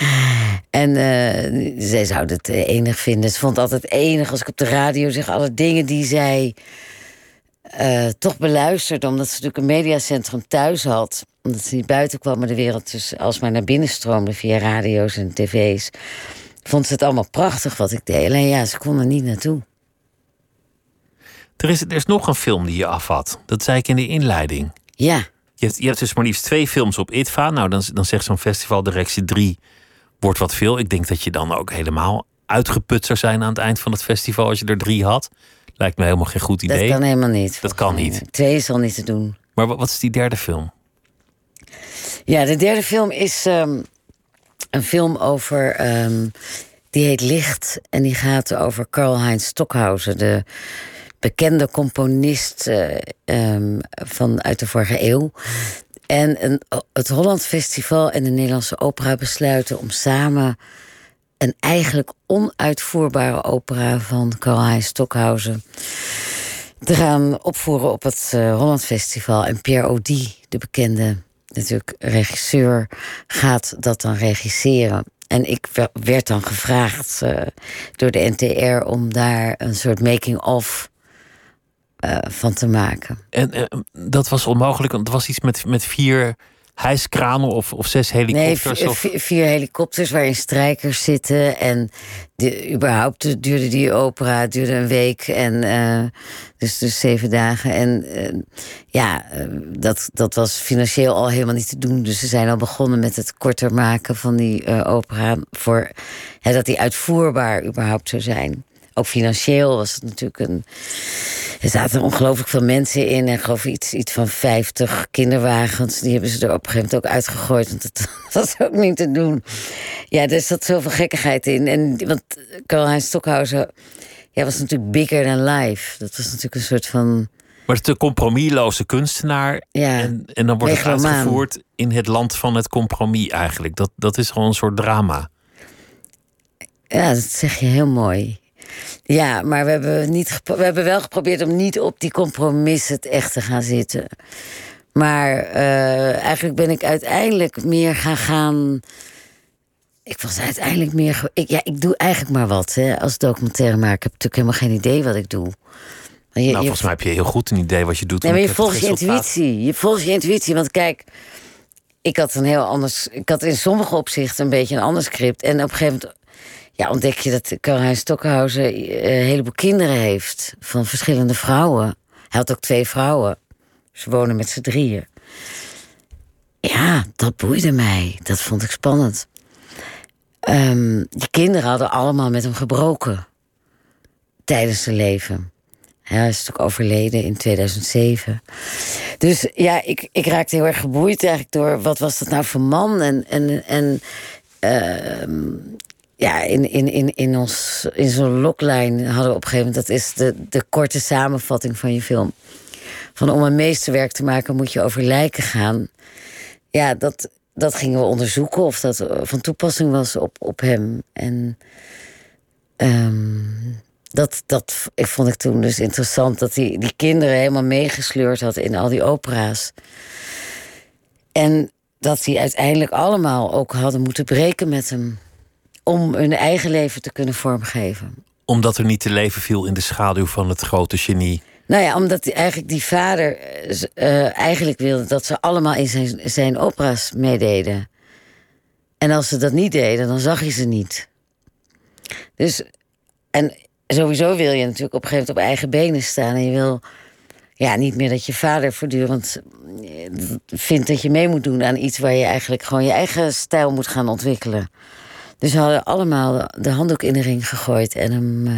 en eh, zij zou het enig vinden. Ze vond het altijd enig als ik op de radio zeg, alle dingen die zij eh, toch beluisterde, omdat ze natuurlijk een mediacentrum thuis had. Omdat ze niet buiten kwam, maar de wereld dus alsmaar naar binnen stroomde via radio's en tv's vond ze het allemaal prachtig wat ik deed. Alleen ja, ze kon er niet naartoe. Er, is, er is nog een film die je afhad. Dat zei ik in de inleiding. Ja, Je hebt, je hebt dus maar liefst twee films op ITVA. Nou, dan, dan zegt zo'n festivaldirectie drie wordt wat veel. Ik denk dat je dan ook helemaal uitgeput zou zijn aan het eind van het festival als je er drie had. Lijkt me helemaal geen goed dat idee. kan helemaal niet. Dat kan niet. Twee is al niet te doen. Maar wat, wat is die derde film? Ja, de derde film is ehm, een film over. ehm, die heet Licht. En die gaat over Karl-Heinz Stockhausen, de bekende componist eh, ehm, van uit de vorige eeuw. En het Holland Festival en de Nederlandse Opera besluiten om samen een eigenlijk onuitvoerbare opera van Karl-Heinz Stockhausen te gaan opvoeren op het eh, Holland Festival. En Pierre Audi, de bekende natuurlijk regisseur, gaat dat dan regisseren. En ik wer- werd dan gevraagd eh, door de NTR om daar een soort making-of eh, van te maken. En eh, dat was onmogelijk, want het was iets met, met vier hijskranen of, of zes Nee, helikopters. v- of... vier helikopters waarin strijkers zitten. En de, überhaupt duurde die opera duurde een week. En, eh, dus, dus zeven dagen. En eh, ja, eh, dat, dat was financieel al helemaal niet te doen. Dus ze zijn al begonnen met het korter maken van die opera. Voor hè, dat die uitvoerbaar überhaupt zou zijn. Ook financieel was het natuurlijk een. Er zaten ongelooflijk veel mensen in. En ik geloof iets, iets van 50 kinderwagens. Die hebben ze er op een gegeven moment ook uitgegooid. Want dat was ook niet te doen. Ja, er zat zoveel gekkigheid in. En, want Karl-Heinz Stockhausen ja, was natuurlijk bigger than life. Dat was natuurlijk een soort van... Maar het is de compromisloze kunstenaar. Ja, en, en dan wordt het megalomaan. uitgevoerd in het land van het compromis eigenlijk. Dat, dat is gewoon een soort drama. Ja, dat zeg je heel mooi. Ja, maar we hebben, niet we hebben wel geprobeerd om niet op die compromissen het echt te gaan zitten. Maar eh, eigenlijk ben ik uiteindelijk meer gaan gaan. Ik was uiteindelijk meer. Ik, ja, ik doe eigenlijk maar wat hè, als documentairemaker. Ik heb natuurlijk helemaal geen idee wat ik doe. Maar je, nou, je- volgens mij heb je heel goed een idee wat je doet. Nee, maar je volgt je intuïtie. Je volgt je intuïtie. Want kijk, ik had een heel anders. Ik had in sommige opzichten een beetje een ander script. En op een gegeven moment ja, ontdek je dat Karl-Heinz Stockhausen eh, een heleboel kinderen heeft van verschillende vrouwen. Hij had ook twee vrouwen. Ze wonen met z'n drieën. Ja, dat boeide mij. Dat vond ik spannend. Um, die kinderen hadden allemaal met hem gebroken. Tijdens zijn leven. Hij is natuurlijk overleden in 2007. Dus ja, ik, ik raakte heel erg geboeid eigenlijk door... wat was dat nou voor man? En, en, en uh, ja, in, in, in, in, ons, in zo'n logline hadden we op een gegeven moment... dat is de, de korte samenvatting van je film. Van om een meesterwerk te maken moet je over lijken gaan. Ja, dat, dat gingen we onderzoeken of dat van toepassing was op, op hem. En um, dat, dat ik vond ik toen dus interessant dat hij die kinderen helemaal meegesleurd had in al die opera's. En dat die uiteindelijk allemaal ook hadden moeten breken met hem. Om hun eigen leven te kunnen vormgeven. Omdat er niet te leven viel in de schaduw van het grote genie. Nou ja, omdat die, eigenlijk die vader uh, eigenlijk wilde dat ze allemaal in zijn, zijn opera's meededen. En als ze dat niet deden, dan zag je ze niet. Dus, en sowieso wil je natuurlijk op een gegeven moment op eigen benen staan. En je wil ja, niet meer dat je vader voortdurend eh, vindt dat je mee moet doen aan iets waar je eigenlijk gewoon je eigen stijl moet gaan ontwikkelen. Dus we hadden allemaal de handdoek in de ring gegooid en hem, uh,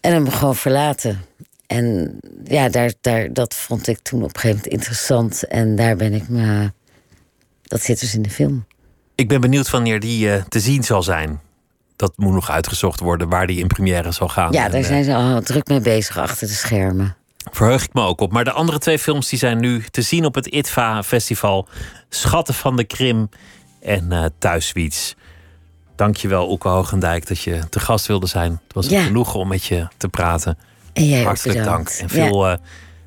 en hem gewoon verlaten. En ja, daar, daar, dat vond ik toen op een gegeven moment interessant. En daar ben ik me. Dat zit dus in de film. Ik ben benieuwd wanneer die uh, te zien zal zijn dat moet nog uitgezocht worden waar die in première zal gaan. Ja, daar zijn ze al druk mee bezig achter de schermen. Verheug ik me ook op. Maar de andere twee films die zijn nu te zien op het ITVA Festival. Schatten van de Krim en uh, Thuiswiets. Dankjewel, Oeke Hoogendijk, dat je te gast wilde zijn. Het was ja. genoegen om met je te praten. En jij Hartelijk dank. En veel ja. uh,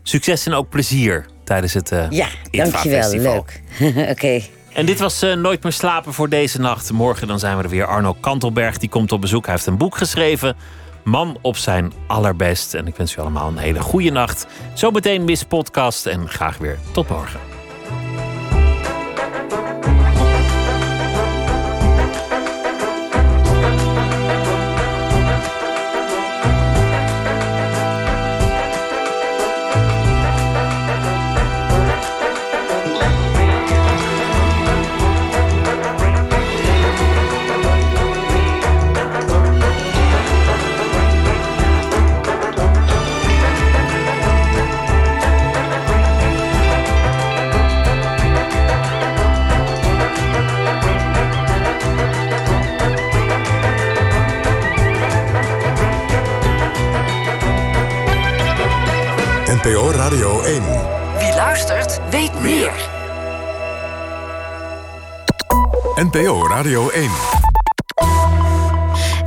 succes en ook plezier tijdens het uh, ja, dankjewel. Festival. Leuk. Oké. En dit was uh, Nooit meer slapen voor deze nacht. Morgen dan zijn we er weer. Arno Kantelberg die komt op bezoek. Hij heeft een boek geschreven. Man op zijn allerbest. En ik wens u allemaal een hele goede nacht. Zometeen Miss Podcast en graag weer tot morgen. Radio 1. Wie luistert, weet meer. NPO Radio 1.